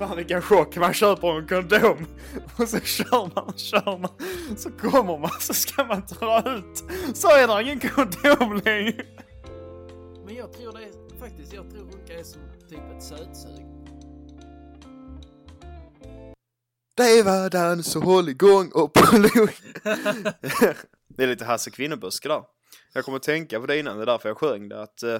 Fan vilken chock, man köper en kondom och så kör man, kör man, så kommer man så ska man dra ut. Så är det ingen kondom längre. Men jag tror det är faktiskt, jag tror runka är som typ ett sötsug. Det var dans och håll igång och på Det är lite Hasse Kvinnobuske där. Jag kommer att tänka på det innan, det är därför jag sjöng det. Att, eh,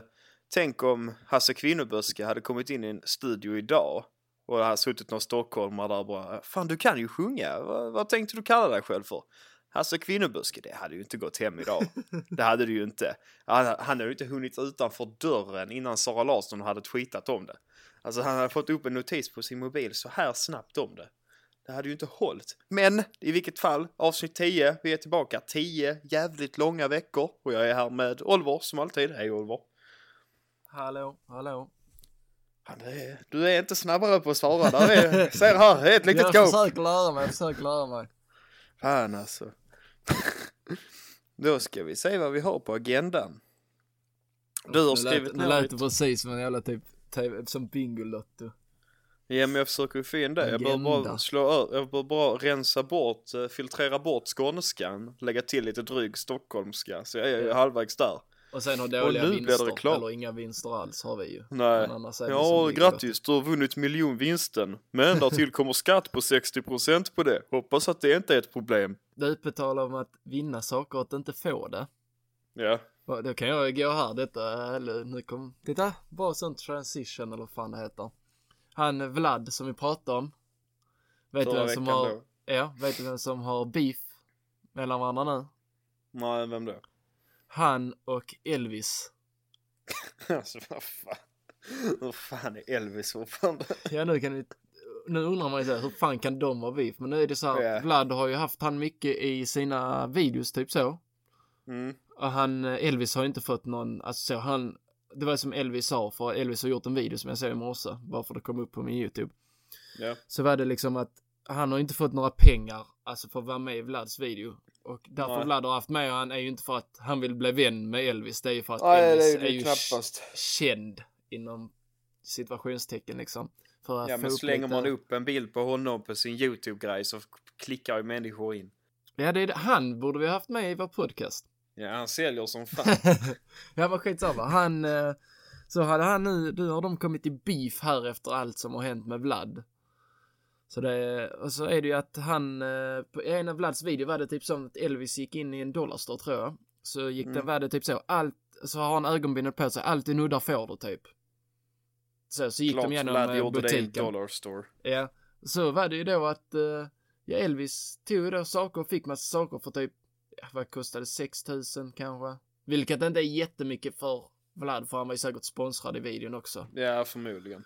tänk om Hasse Kvinnobuske hade kommit in i en studio idag och det hade suttit någon stockholmare där och bara Fan du kan ju sjunga, vad, vad tänkte du kalla dig själv för? Hasse Kvinnobuske, det hade ju inte gått hem idag. Det hade det ju inte. Han, han hade ju inte hunnit utanför dörren innan Sara Larsson hade tweetat om det. Alltså han hade fått upp en notis på sin mobil så här snabbt om det. Det hade ju inte hållit. Men i vilket fall, avsnitt 10, vi är tillbaka. 10 jävligt långa veckor och jag är här med Oliver som alltid. Hej Oliver. Hallå, hallå. Är, du är inte snabbare på att svara. Där är, ser här, det är ett litet Jag go. försöker lära mig, jag försöker lära mig. Fan alltså. Då ska vi se vad vi har på agendan. Du har skrivit lät, ner lät det precis som en jävla typ, TV, som Bingolotto. Ja men jag försöker ju få in det. Jag behöver bara slå jag behöver bara rensa bort, eh, filtrera bort skånskan, lägga till lite dryg stockholmska. Så jag är ju halvvägs där. Och sen har dåliga nu blir det vinster, reklam. eller inga vinster alls har vi ju. Nej. Ja, grattis, du har vunnit miljonvinsten. Men där tillkommer skatt på 60% på det. Hoppas att det inte är ett problem. Du på tal om att vinna saker och att inte få det. Ja, Då kan jag gå här, detta, eller nu kom, titta, bra sån transition eller vad fan det heter. Han Vlad som vi pratade om. Vet du vem som har, då. ja, vet du vem som har beef mellan varandra nu? Nej, vem då? Han och Elvis. Alltså vad fan. Hur fan är Elvis fortfarande? Ja nu kan vi, nu undrar man ju så här, hur fan kan de vara beef? Men nu är det så här, Ja. Vlad har ju haft han mycket i sina videos typ så. Mm. Och han, Elvis har ju inte fått någon, alltså så han, det var som Elvis sa, för Elvis har gjort en video som jag såg i morse, bara för att det kom upp på min YouTube. Ja. Så var det liksom att han har inte fått några pengar, alltså för att vara med i Vlads video. Och därför Nej. Vlad har haft med han är ju inte för att han vill bli vän med Elvis, det är ju för att Nej, Elvis är är, ju knappast. känd inom situationstecken liksom. För att Ja, men slänger lite- man upp en bild på honom på sin YouTube-grej så klickar ju människor in. Ja, det är det. han borde vi ha haft med i vår podcast. Ja, han säljer som fan. ja men skitsamma. Han, eh, så hade han nu, nu har de kommit i beef här efter allt som har hänt med Vlad. Så det, och så är det ju att han, eh, på en av Vlads video var det typ som att Elvis gick in i en dollarstore tror jag. Så gick Mm. var det typ så, allt, så har han ögonbindeln på sig, allt du nuddar får du typ. Så, så gick Klart de igenom Vlad eh, butiken. dollar store. Ja, så var det ju då att eh, ja, Elvis tog då saker och fick massa saker för typ, ja, vad kostade det, 6000 kanske? Vilket inte är jättemycket för Vlad, för han var ju säkert sponsrad i videon också. Ja, förmodligen.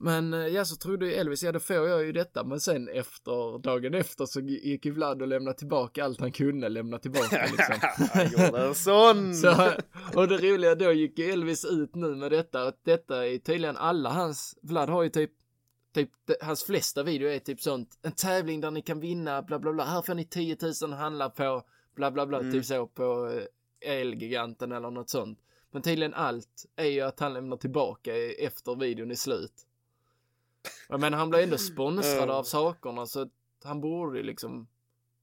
Men eh, ja, så trodde ju Elvis, ja då får jag ju detta, men sen efter, dagen efter så gick ju Vlad och lämnade tillbaka allt han kunde lämna tillbaka liksom. han gjorde en sån! Så, och det roliga då gick ju Elvis ut nu med detta, att detta är tydligen alla hans, Vlad har ju typ, typ, hans flesta videor är typ sånt, en tävling där ni kan vinna, bla bla bla, här får ni 10 000 handla på, bla bla bla, Mm. typ så på eh, Elgiganten eller något sånt. Men tydligen allt är ju att han lämnar tillbaka efter videon är slut. Jag menar han blir ändå sponsrad Ja. av sakerna så att han borde liksom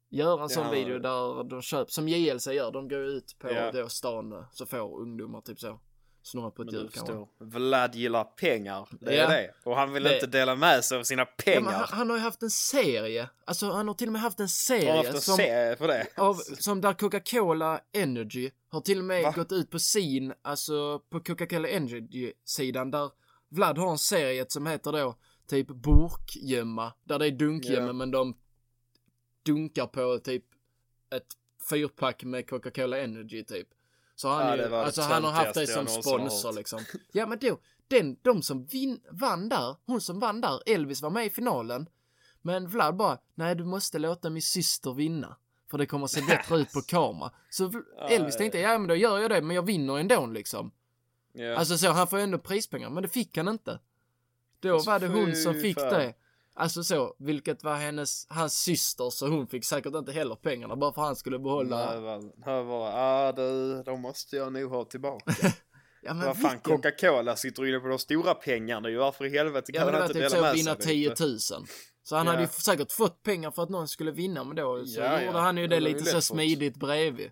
göra en sån Ja. video där de köper, som JLC gör, de går ut på Ja. då stan så får ungdomar typ så snurra på ett hjul kanske. Vlad gillar pengar. Det är Ja. det. Och han vill Det- inte dela med sig av sina Ja, pengar. men han, han har ju haft en serie, alltså han har till och med haft en serie har haft en som, serie på det. av, som där Coca-Cola Energy har till och med Va? gått ut på sin, alltså på Coca-Cola Energy-sidan där Vlad har en serie som heter då typ burkgömma, där det är dunkgömma Ja. men de dunkar på typ ett fyrpack med Coca-Cola Energy typ. Så han, Ja, ju, alltså han har haft det som sponsor liksom. Ja men då, den, de som vin, vann där, hon som vann där, Elvis var med i finalen. Men Vlad bara, nej du måste låta min syster vinna. För det kommer att se bättre ut på kamera. Så Elvis tänkte, ja men då gör jag det, men jag vinner ändå liksom. Ja. Alltså så, han får ändå prispengar, men det fick han inte. Då Alltså, var det hon som fick det. Alltså så, vilket var hennes, hans syster, så hon fick säkert inte heller pengarna, bara för han skulle behålla. Här var, ah du, då måste jag nog ha tillbaka. Ja men Vad fan, vilken... Coca-Cola sitter inne på de stora pengarna ju. Varför i helvete Ja kan det han inte typ dela så att med vinna sig 10 lite? 000. Så han Ja. hade ju säkert fått pengar för att någon skulle vinna men då så Ja, gjorde ja. han ju Det det lite så smidigt bredvid.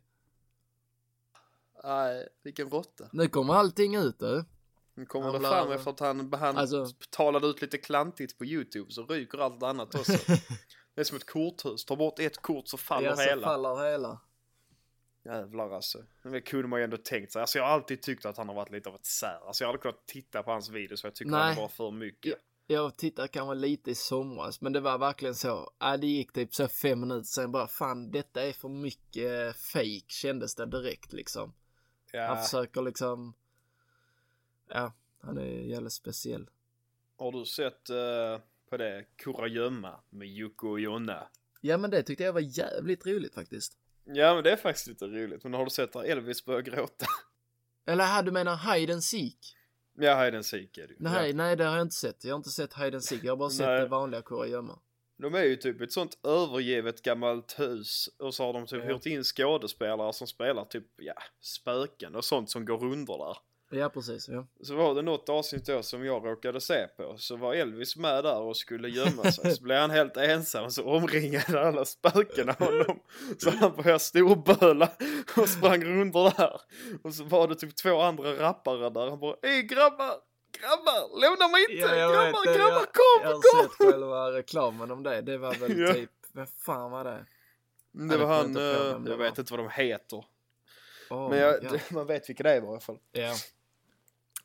Nej, vilken råtta. Nu kommer allting ut du. Nu kommer Han det fram efter att han, han Alltså- talade ut lite klantigt på YouTube så ryker allt annat också. det är som ett korthus. Ta bort ett kort så faller ja, så hela. faller hela. Jävlar alltså. Det kunde man ju ändå tänkt sig. Alltså jag har alltid tyckt att han har varit lite av ett sär. Alltså jag hade kunnat titta på hans videos och jag tycker Nej. han var för mycket. Jag tittade kanske lite i somras men det var verkligen så. Ja, det gick typ så fem minuter sen bara fan detta är för mycket fake kändes det direkt liksom. Han Ja. försöker liksom. Ja, han är jävligt speciell. Har du sett eh, på det Kurragömma med Jocke och Jonna? Ja men det tyckte jag var jävligt roligt faktiskt. Ja men det är faktiskt lite roligt. Men har du sett där Elvis börjar gråta? Eller här du menar Hide and Seek? ja, hide and seek är det ju. Nej, Ja. nej det har jag inte sett. Jag har inte sett Hide and Seek. Jag har bara sett det vanliga kurragömma. De är ju typ ett sånt övergivet gammalt hus och så har de typ Ja. hyrt in skådespelare som spelar typ, ja, spöken och sånt som går under där. Ja precis, ja. Så var det något avsnitt då som jag råkade se på, så var Elvis med där och skulle gömma sig. Så blev han helt ensam och så omringade alla spökena honom. Så han började storböla och sprang runt där. Och så var det typ två andra rappare där. Han bara Ey grabbar! Grabbar! Lämna mig inte! grabbar! det. grabbar! jag, Kom! jag har kom! sett själva reklamen om det. Det var väl Ja. typ, vad fan var det? Det Ja, det var han, eh, vem jag vet inte vad de heter. Oh, Men jag, ja. man vet vilka det är i varje fall. ja.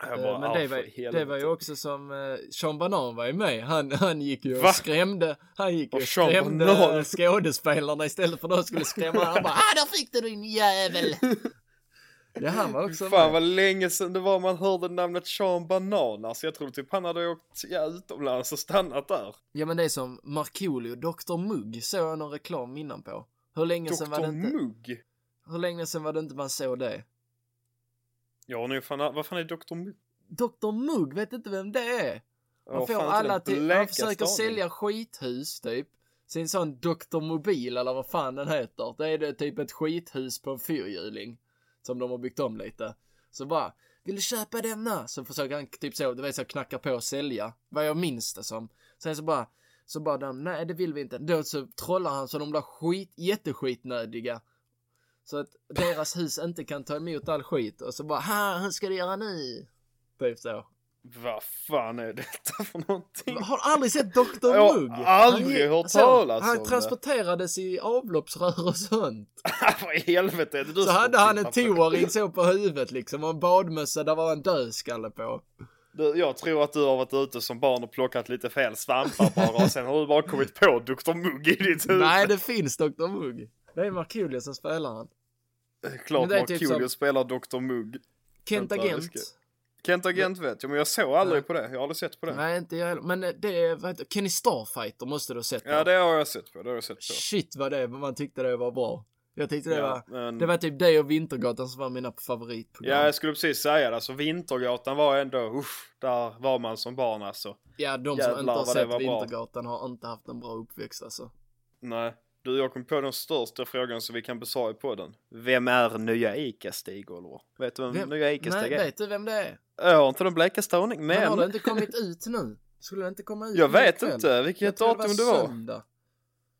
Eh, bara, Men "Ah, det var, det helvete." var ju också som uh, Sean Banan var ju med. Han, han gick ju och Va? skrämde, han gick Och och skrämde Banan? skådespelarna istället för att de skulle skrämma. Han bara ah där fick du din jävel. Ja han var också Fan med. vad länge sedan det var man hörde namnet Sean Banan. Alltså jag trodde typ han hade åkt ja, utomlands och stannat där. Ja men det är som Markoolio, Dr Mugg såg jag någon reklam innan på. Hur länge sedan var Dr det inte? Mugg. Hur länge sedan var det inte man såg det? Ja nu fan, vad fan är Dr Mugg? Dr Mugg, vet inte vem det är? Han har får alla till, blekaste försöker sälja skithus typ. Sin sån Dr Mobil eller vad fan den heter. Det är det typ ett skithus på en fyrhjuling. Som de har byggt om lite. Så bara, vill du köpa denna? Så försöker han typ så, du vet så knacka på och sälja. Vad jag minns det som. Sen så bara, så bara de, nej det vill vi inte. Då så trollar han så de blir skit, jätteskitnödiga. Så att deras hus inte kan ta emot all skit. Och så bara, ha, hur ska du göra nu? Typ så. Vad fan är detta för någonting? Har du aldrig sett Dr. Jag har Mugg? aldrig Han hört så, talas Han om det. transporterades i avloppsrör och sånt. vad i helvete är det du Så hade han en toaring så på huvudet liksom och en badmössa där var en dödskalle på. Du, jag tror att du har varit ute som barn och plockat lite fel svampar bara och sen har du bara kommit på Dr Mugg i ditt huvud. Nej, det finns Dr. Mugg. Det är Markoolio som spelar han. Klart Men typ Markoolio som- spelar Dr Mugg. Kent Agent. Kent Agent vet jag, men jag såg aldrig Nej. på det. Jag har aldrig sett på det. Nej, inte jag heller. Men eh, det är, vad heter Kenny Starfighter måste du ha sett. Ja, va? det har jag sett på. Det har jag sett på. Shit vad det man tyckte det var bra. Jag tyckte det Ja, var, men... det var typ det och Vintergatan som var mina favoritprogram. Ja, jag skulle precis säga det. Alltså Vintergatan var ändå, usch, där var man som barn alltså. Ja, de som Jävlar inte har sett var bra. Vintergatan har inte haft en bra uppväxt alltså. Nej. Du, jag kom på den största frågan som vi kan besvara i podden. Vem är nya Ica-Stig, Oliver? Vet du vem, Vem- nya Nej, Ica-Stig är? vet du vem det är? Jag har inte den blekaste aning, Men har det men... inte kommit ut nu? Skulle det inte komma ut Jag vet ikväll? inte Jag vilket tror datum det var. söndag.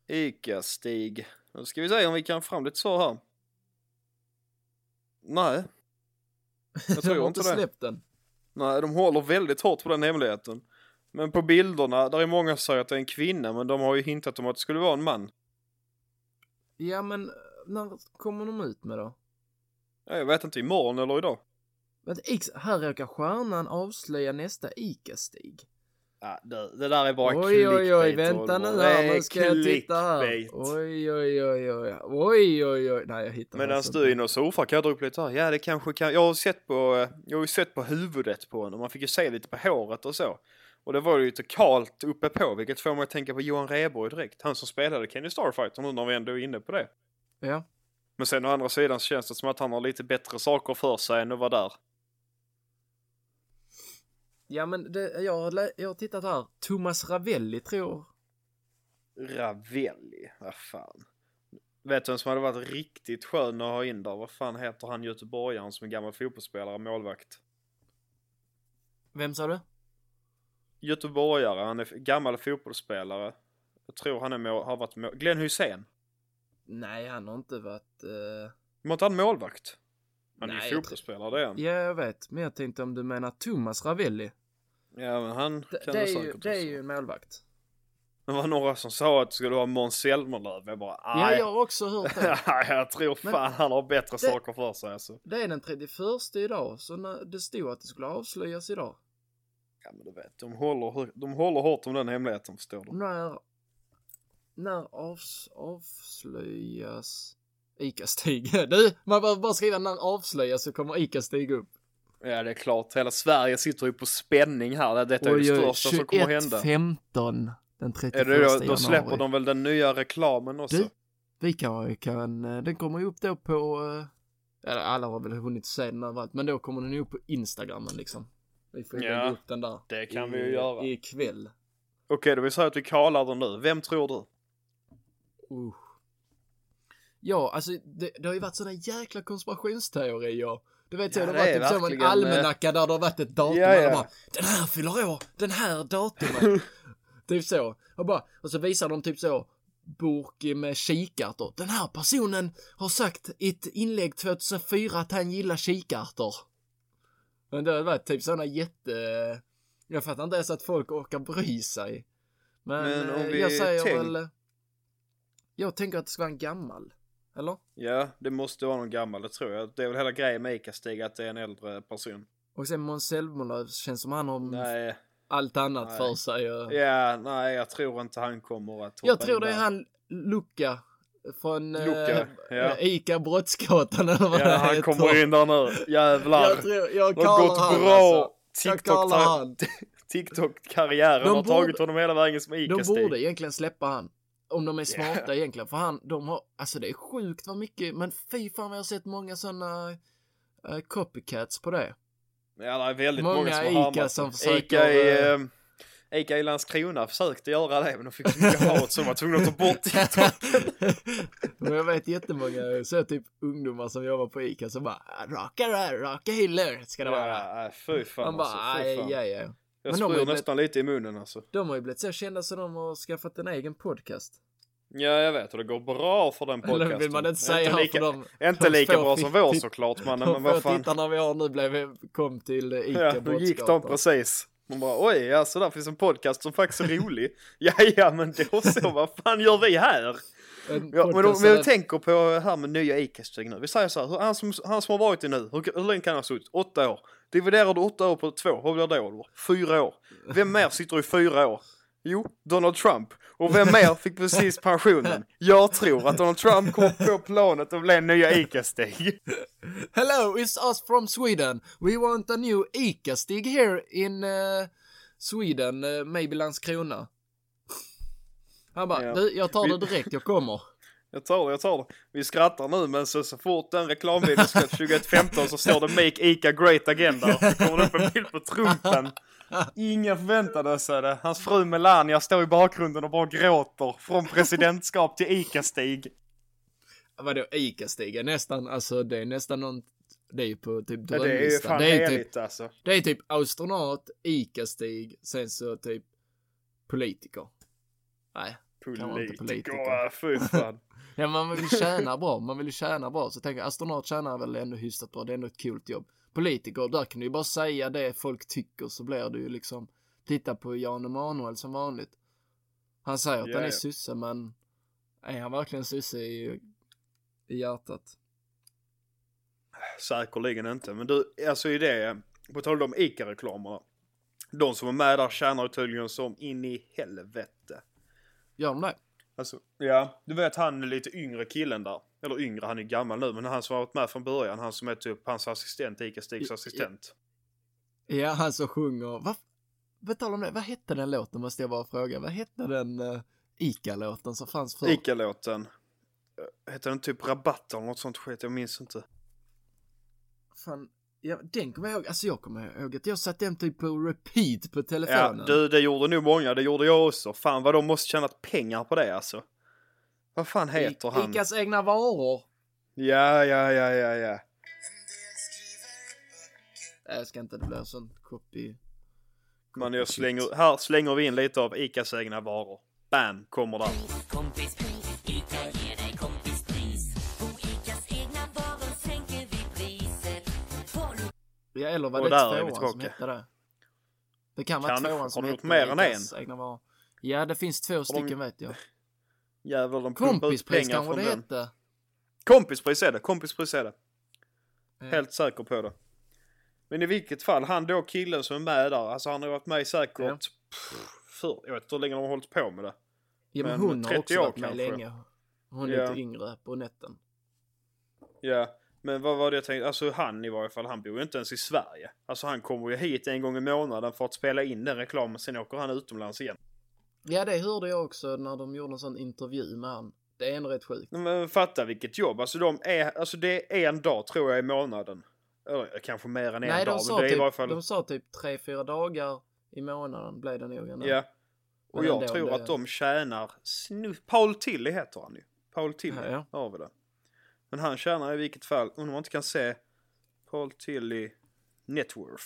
Ica-Stig. Nu ska vi se om vi kan fram lite svar här. Nej. Jag De tror har inte inte det. släppt den. Nej, de håller väldigt hårt på den hemligheten. Men på bilderna, där är många som säger att det är en kvinna, men de har ju hintat om att det skulle vara en man. Ja, men eh, när kommer de ut med då? Ja, Jag vet inte, imorgon eller idag. Vänta, X, här råkar stjärnan avslöja nästa ICA-Stig. Ja, det, det där är bara Oj, oj, oj, clickbait, vänta nu här, nu ska jag titta här. clickbait. Oj, oj, oj, oj, oj, oj, oj. Nej, jag hittar Medan du är inne och surfar kan jag dra upp lite här. Ja, det kanske kan. Jag har sett på, eh, jag har ju sett på huvudet på honom. Man fick ju se lite på håret och så. Och det var ju lite kalt uppe på, vilket får mig att tänka på Johan Rheborg direkt. Han som spelade Kenny Starfighter nu när vi ändå är inne på det. Ja. Men sen å andra sidan så känns det som att han har lite bättre saker för sig än att vara där. Ja, men det, jag, har jag har tittat här. Thomas Ravelli tror Ravelli, vad fan. Vet du vem som hade varit riktigt skön att ha in där? Vad fan heter han göteborgaren som är gammal fotbollsspelare, målvakt? Vem sa du? Göteborgare, han är gammal fotbollsspelare. Jag tror han är mål, har varit mål. Glenn Hysén. Nej, han har inte varit... Uh... Var inte han målvakt? Han är Nej, ju jag fotbollsspelare det är han. Ja, jag vet. Men jag tänkte om du menar Thomas Ravelli. Ja men han Det, kan det, det är, ju, säkert det är ju en målvakt. Det var några som sa att det skulle vara Måns Zelmerlöw. Jag bara Ja, nej. jag har också hört det. jag tror Men- fan han har bättre Det- saker för sig alltså. Det är den 31 idag, så när det stod att det skulle avslöjas idag. Ja men du vet, de håller, de håller hårt om den hemligheten förstår du. När, när avs, avslöjas Ica-Stig? Du, man behöver bara skriva när avslöjas så kommer Ica-Stig upp. Ja det är klart, hela Sverige sitter ju på spänning här. Detta är det största som kommer hända. 15 den 31 Är det då, januari. då släpper de väl den nya reklamen också? Du, vi kan, kan, eh, den kommer ju upp då på, eh, eller alla har väl hunnit se den överallt, men då kommer den ju upp på Instagramen liksom. Vi får ju Ja, lägga upp den där. det kan i, vi ju göra. Ikväll. Okej, då vill säga att vi kallar den nu. Vem tror du? Uh. Ja, alltså det, det har ju varit sådana jäkla konspirationsteorier. Du vet, Ja, det har varit typ som en eh, almanacka där det har varit ett datum Ja, och ja. bara Den här fyller år, den här datumet. typ så. Och, bara, och så visar de typ så burk med kikärtor. Den här personen har sagt i ett inlägg 2004 att han gillar kikärtor. Men det har varit typ sådana jätte... Jag fattar inte ens att folk orkar bry sig. Men, Men om eh, vi jag säger tänk- väl... Jag tänker att det ska vara en gammal. Eller? Ja, det måste vara någon gammal, det tror jag. Det är väl hela grejen med Ica-Stig, att det är en äldre person. Och sen Måns Zelmerlöw känns som han har Nej, allt annat Nej. för sig. Och... ja, nej, jag tror inte han kommer att hoppa Jag tror in det är där. han Luca från Luca, eh, ja. Ica Brottsgatan eller vad Ja, det han heter. kommer in där nu. Jävlar. Jag tror, jag det har gått han bra. alltså. Han. TikTok-karriären De har borde- tagit honom hela vägen som De Ica-Stig. borde egentligen släppa han. Om de är smarta egentligen. För han, de har, alltså det är sjukt vad mycket, men fy fan vad jag har sett många sådana uh, copycats på det. Ja, det är väldigt Många många, som Ica har harmat. som försöker, Ica eh, eh, Ica i Landskrona försökte göra det, men de fick så mycket hat så de var tvungna att ta bort TikTok. Men jag vet jättemånga så typ ungdomar som jobbar på Ica som bara raka rör, raka hyllor ska det vara. Ja, fy fan Man bara, alltså, fy fan. aj, aj. Jag Men de spyr nästan lite i munnen alltså. De har ju blivit så kända så de har skaffat en egen podcast. Ja, jag vet och det går bra för den podcasten. Eller vill man inte säga inte lika, för dem. inte de lika bra som vår såklart, men, men De vad få fan. tittarna vi har nu blev, kom till Ica Ja, då gick de precis. Man bara oj, alltså där finns en podcast som faktiskt är rolig. ja, ja, men då så, vad fan gör vi här? En Ja, men om vi tänker på här med nya Ica-steg nu. Vi säger så här, han som, han som har varit i nu, hur, hur länge kan han ha suttit? Åtta år. Dividerar du åtta år på två, vad blir det då? Fyra år. Vem mer sitter i fyra år? Jo, Donald Trump. Och vem mer fick precis pensionen? Jag tror att Donald Trump kom på planet och blev nya Ica-steg. Hello, it's us from Sweden. We want a new Ica-stig here in uh, Sweden, uh, maybe Landskrona. Han bara, Ja. du, jag tar det direkt, jag kommer. Jag tar det, jag tar det. Vi skrattar nu men så, så fort den reklamvideon ska 2115 så står det Make Ica Great Again där. Så kommer det upp en bild på Trumpen. Ingen förväntade sig det. Hans fru Melania står i bakgrunden och bara gråter. Från presidentskap till Ica-Stig. Vadå Ica-stig? är Nästan, alltså det är nästan någon, det är ju på typ Ja, det är ju drömlistan. fan Det är, typ, heligt alltså. det är typ astronaut, Ica-stig, sen så typ politiker. Nej, Politiker, politiker. fy fan. Ja, man vill tjäna bra. Man vill tjäna bra. Så tänker jag, astronaut tjänar väl ändå hyfsat bra. Det är ändå ett kul jobb. Politiker, där kan du ju bara säga det folk tycker så blir du ju liksom, titta på Jan Emanuel som vanligt. Han säger att Ja, han är sysse, men är han verkligen sysse i, i hjärtat? Säkerligen inte. Men du, alltså i det, på tal om Ica-reklamerna. De som är med där tjänar tydligen som in i helvete. Gör de det? Alltså, ja, du vet han lite yngre killen där. Eller yngre, han är gammal nu, men han som har varit med från början. Han som är typ hans assistent, Ica-Stigs I- assistent. Ja, han som sjunger, vad, vad om det? Vad hette den låten måste jag bara fråga. Vad hette den uh, Ica-låten som fanns förr? Ica-låten. Eh, Heter den typ Rabatt eller något sånt skit? Jag minns inte. Fan, ja, den kommer jag ihåg, alltså jag kommer ihåg att jag satt den typ på repeat på Ja, telefonen. du, det gjorde nog många. Det gjorde jag också. Fan vad de måste tjänat pengar på det alltså. Vad fan heter han? Icas egna varor. Ja, ja, ja, ja, ja. Nej, Jag ska inte, det blir sån copy. Men jag slänger, här slänger vi in lite av Icas egna varor. Bam, kommer där. Ja, eller var det tvåan som hette det? Det kan vara Kanske. tvåan som de hette Icas egna varor. Ja, det finns två stycken vet jag. Jävlar, de pumpar ut pengar från det den. hette. Kompispris är det, kompispris är det. Ja. Helt säker på det. Men i vilket fall, han då killen som är med där, alltså han har varit med säkert Ja. pff, för, jag vet inte hur länge de har hållit på med det. Ja, men Men hon har 30 också varit med kanske. länge. Hon är Ja. lite yngre, brunetten. Ja, men vad var det jag tänkte, alltså han i varje fall, han bor ju inte ens i Sverige. Alltså han kommer ju hit en gång i månaden för att spela in den reklamen, sen åker han utomlands igen. Ja, det hörde jag också när de gjorde en sån intervju med han. Det är ändå rätt sjukt. Men fatta vilket jobb, alltså de är, alltså det är en dag tror jag i månaden. Eller kanske mer än en Nej, dag, men det i typ, varje fall... de sa typ tre, fyra dagar i månaden blev det nog. Ja. Och Men jag tror det- att de tjänar snu... Paul Tilly heter han ju. Paul Tilly Ja, ja. har vi det. Men han tjänar i vilket fall, undrar om man inte kan se Paul Tilly Networth.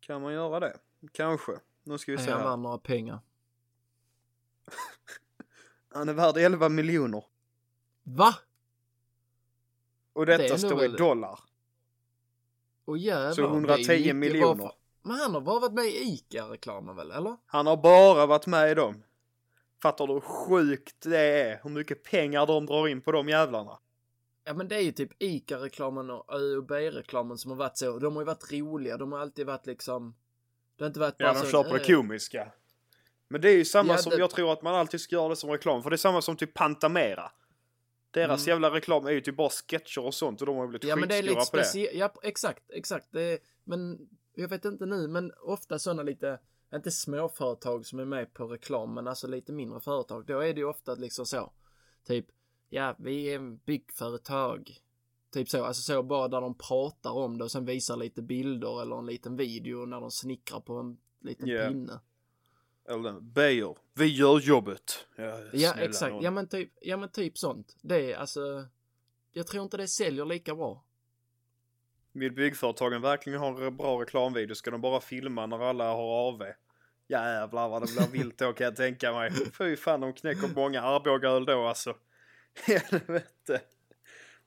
Kan man göra det? Kanske. Nu ska vi se Han vann några pengar. Han är värd 11 miljoner. Va? Och Det detta ändå står i väl- dollar. Och jävlar. Så det är 110 mycket. miljoner. Varför- Men han har bara varit med i ICA-reklamen väl, eller? Han har bara varit med i dem. Fattar du hur sjukt det är? Hur mycket pengar de drar in på de jävlarna? Ja men det är ju typ ICA-reklamen och ÖoB-reklamen som har varit så. De har ju varit roliga. De har alltid varit liksom. Det har inte varit bara Ja, de så. kör på det eh, komiska. Men det är ju samma Ja, som det- jag tror att man alltid ska göra det som reklam. För det är samma som typ Pantamera. Deras Mm. jävla reklam är ju typ bara sketcher och sånt och de har ju blivit Ja men det är lite på det. Ja exakt, exakt. Är, men jag vet inte nu, men ofta sådana lite, inte småföretag som är med på reklam, men alltså lite mindre företag. Då är det ju ofta liksom så. Typ, ja vi är en byggföretag. Typ så, alltså så bara där de pratar om det och sen visar lite bilder eller en liten video när de snickrar på en liten Ja. pinne. Eller Beijer, vi gör jobbet. Ja, Ja exakt, ja men typ, ja men typ sånt. Det är alltså, jag tror inte det säljer lika bra. Vill byggföretagen verkligen ha en bra reklamvideo ska de bara filma när alla har AV. Jävlar vad det blir vilt då kan jag tänka mig. Fy fan de knäcker många Arbogaöl då alltså. Helvete.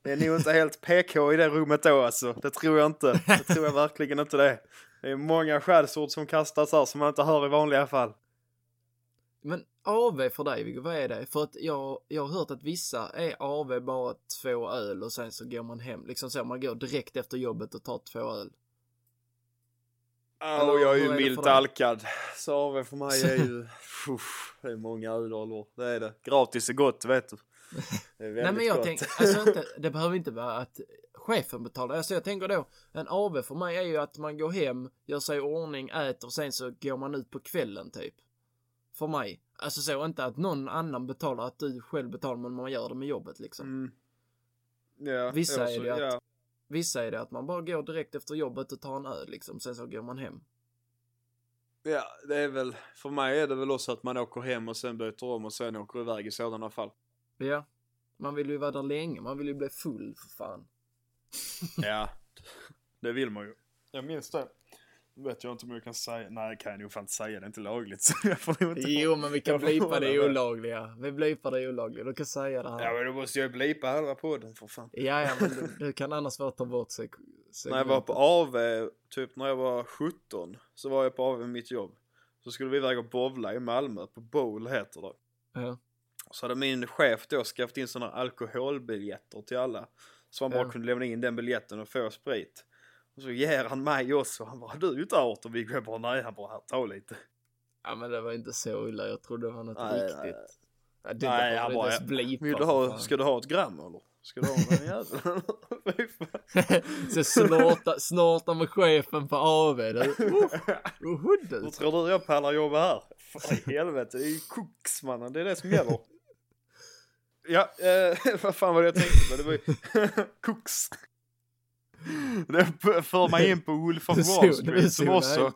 Det är nog inte helt PK i det rummet då alltså. Det tror jag inte. Det tror jag verkligen inte det. Det är många skällsord som kastas här som man inte hör i vanliga fall. Men AV för dig, Viggo, vad är det? För att jag, jag har hört att vissa är AV bara två öl och sen så går man hem. Liksom så, man går direkt efter jobbet och tar två öl. Ja, och jag är ju är milt alkad. Så AV för mig är ju... Uff, det är många ölhållor. Det är det. Gratis är gott vet du. Nej men jag tänker, alltså inte, det behöver inte vara att chefen betalar. Alltså jag tänker då, en AV för mig är ju att man går hem, gör sig i ordning, äter och sen så går man ut på kvällen typ. För mig. Alltså så, inte att någon annan betalar, att du själv betalar men man gör det med jobbet liksom. Mm. Ja, Vissa är det att- ja. Vissa är det att man bara går direkt efter jobbet och tar en öl liksom, sen så går man hem. Ja, det är väl, för mig är det väl också att man åker hem och sen byter om och sen åker iväg i sådana fall. Ja. Man vill ju vara där länge, man vill ju bli full för fan. Ja, det vill man ju. Jag minns det. Nu vet jag inte om jag kan säga, nej kan jag nog fan inte säga, det är inte lagligt. Så jag får inte Jo, men vi kan blipa det olagliga. Vi blipar det olagliga. Du kan säga det här. Ja men då måste jag blipa halva podden för fan. Ja, ja, men du, du kan annars vara ta bort sig. När jag var på AV, typ när jag var 17, så var jag på AV med mitt jobb. Så skulle vi iväg och bowla i Malmö, på Bowl heter det. Ja. Så hade min chef då skaffat in sådana alkoholbiljetter till alla. Så man bara Ja. kunde lämna in den biljetten och få sprit. Och så ger han mig också. Han bara, du är inte 18 Viggo. Jag bara, nej. Han bara, här, ta lite. ja, men det var inte så illa. Jag trodde det var något Nej, riktigt. nej, Ja, Nej, behöver han bara, blipa. Vill du för ha, ska du ha ett gram eller? Ska du ha en jävel? Fy fan. så snorta, snorta med chefen på AV. Du. Uh, uh, Hur du. tror du jag pallar jobba här? I helvete, det är ju koks mannen. Det är det som gäller. Ja, eh, vad fan var det jag tänkte på? Det var ju koks. Det för mig in på Wolf of Wall Street som också...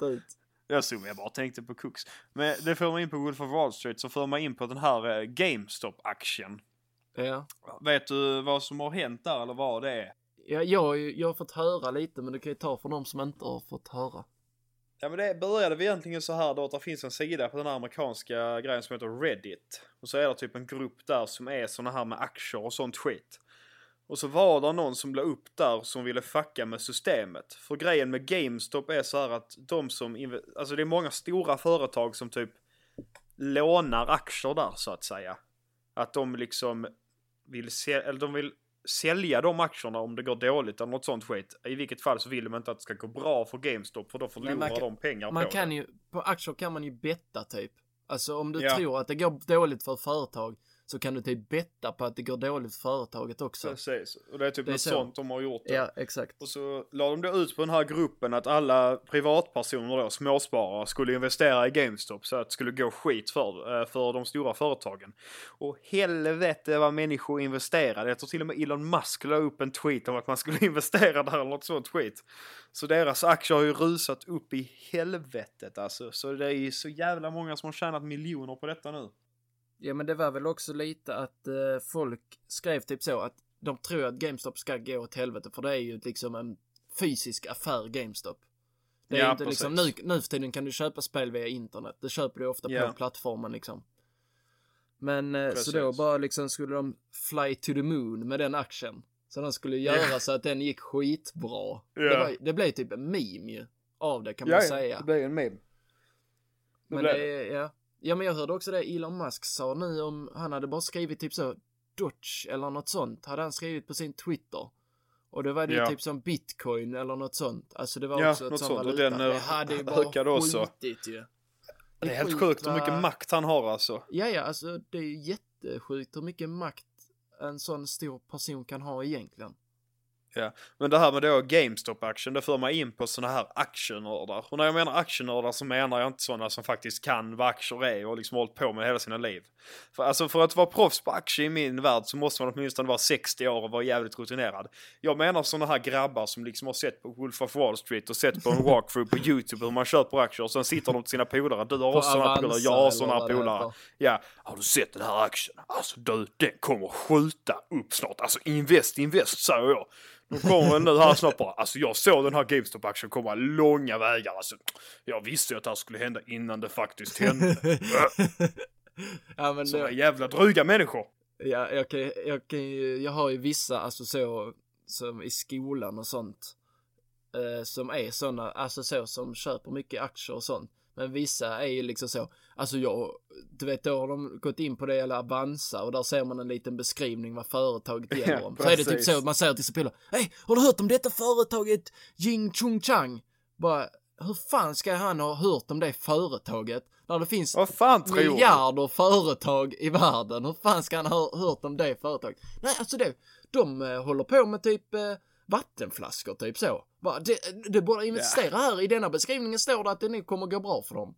Jag zoomade, jag bara tänkte på koks. Men det för mig in på Wolf of Wall Street så för mig in på den här eh, GameStop-aktien. Ja. Vet du vad som har hänt där eller vad det är? Ja, jag, jag har fått höra lite, men du kan ju ta för de som inte har fått höra. Ja men det började vi egentligen så här då att det finns en sida på den här amerikanska grejen som heter Reddit. Och så är det typ en grupp där som är såna här med aktier och sånt skit. Och så var det någon som la upp där som ville fucka med systemet. För grejen med GameStop är så här att de som, alltså det är många stora företag som typ lånar aktier där så att säga. Att de liksom vill, se, eller de vill sälja de aktierna om det går dåligt eller något sånt skit. I vilket fall så vill de inte att det ska gå bra för GameStop för då förlorar man kan- de pengar Man på kan det. ju, på aktier kan man ju betta typ. Alltså om du Ja. tror att det går dåligt för ett företag så kan du typ betta på att det går dåligt för företaget också. Precis. Och det är typ Det är något så. sånt de har gjort. där. Ja, exakt. Och så la de då ut på den här gruppen att alla privatpersoner då, småsparare, skulle investera i GameStop så att det skulle gå skit för, eh, för de stora företagen. Och helvete vad människor investerade. Jag tror till och med Elon Musk la upp en tweet om att man skulle investera där eller något sånt skit. Så deras aktier har ju rusat upp i helvetet alltså. Så det är ju så jävla många som har tjänat miljoner på detta nu. Ja, men det var väl också lite att eh, folk skrev typ så att de tror att GameStop ska gå åt helvete för det är ju liksom en fysisk affär GameStop. Det är Ja, inte liksom, nu, precis. nu för tiden kan du köpa spel via internet. Det köper du ofta Ja. på plattformen liksom. Men eh, så Precis. då bara liksom skulle de fly to the moon med den aktien. Så de skulle göra så att den gick skitbra. Det, Ja. var, det blev typ en meme ju av det kan man säga. det blir en meme. Men blev det är, ja. Ja men jag hörde också det Elon Musk sa nu om, han hade bara skrivit typ så, Dutch eller något sånt, hade han skrivit på sin Twitter. Och då var det ju Ja. typ som bitcoin eller något sånt. Alltså det var Ja, också ett något sånt. Och valuta. den, eh, det hade ju bara också. skitigt ju. Det är helt skit sjukt hur mycket makt han har alltså. Ja ja, alltså det är ju jättesjukt hur mycket makt en sån stor person kan ha egentligen. Ja, men det här med då GameStop-aktien, det för mig in på såna här aktienördar. Och när jag menar aktienördar så menar jag inte sådana som faktiskt kan vad aktier är och liksom hållit på med hela sina liv. För alltså för att vara proffs på aktier i min värld så måste man åtminstone vara 60 år och vara jävligt rutinerad. Jag menar såna här grabbar som liksom har sett på Wolf of Wall Street och sett på en walkthrough på YouTube hur man köper aktier och sen sitter de till sina polare. Du har sådana polare, jag har sådana polare. Ja, har du sett den här aktien? Alltså du, den kommer skjuta upp snart. Alltså invest, invest säger jag. De kommer nu här snart bara. Alltså jag såg den här GameStop-aktien komma långa vägar. Alltså, jag visste ju att det här skulle hända innan det faktiskt hände. ja men Såna det, jävla dryga människor. Ja, jag, kan, jag, kan, jag har ju vissa, alltså så, som i skolan och sånt, eh, som är såna, alltså så, som köper mycket aktier och sånt. Men vissa är ju liksom så, alltså jag, du vet då har de gått in på det eller Avanza och där ser man en liten beskrivning vad företaget gäller Ja, om. Så är det typ så att man säger till sin polare, hej, har du hört om detta företaget Jing Chung Chang? Bara, hur fan ska han ha hört om det företaget? När det finns fan miljarder företag i världen. Hur fan ska han ha hört om det företaget? Nej, alltså det, de eh, håller på med typ eh, vattenflaskor, typ så. Bara, det, du borde investera här. I denna beskrivningen står det att det nu kommer gå bra för dem.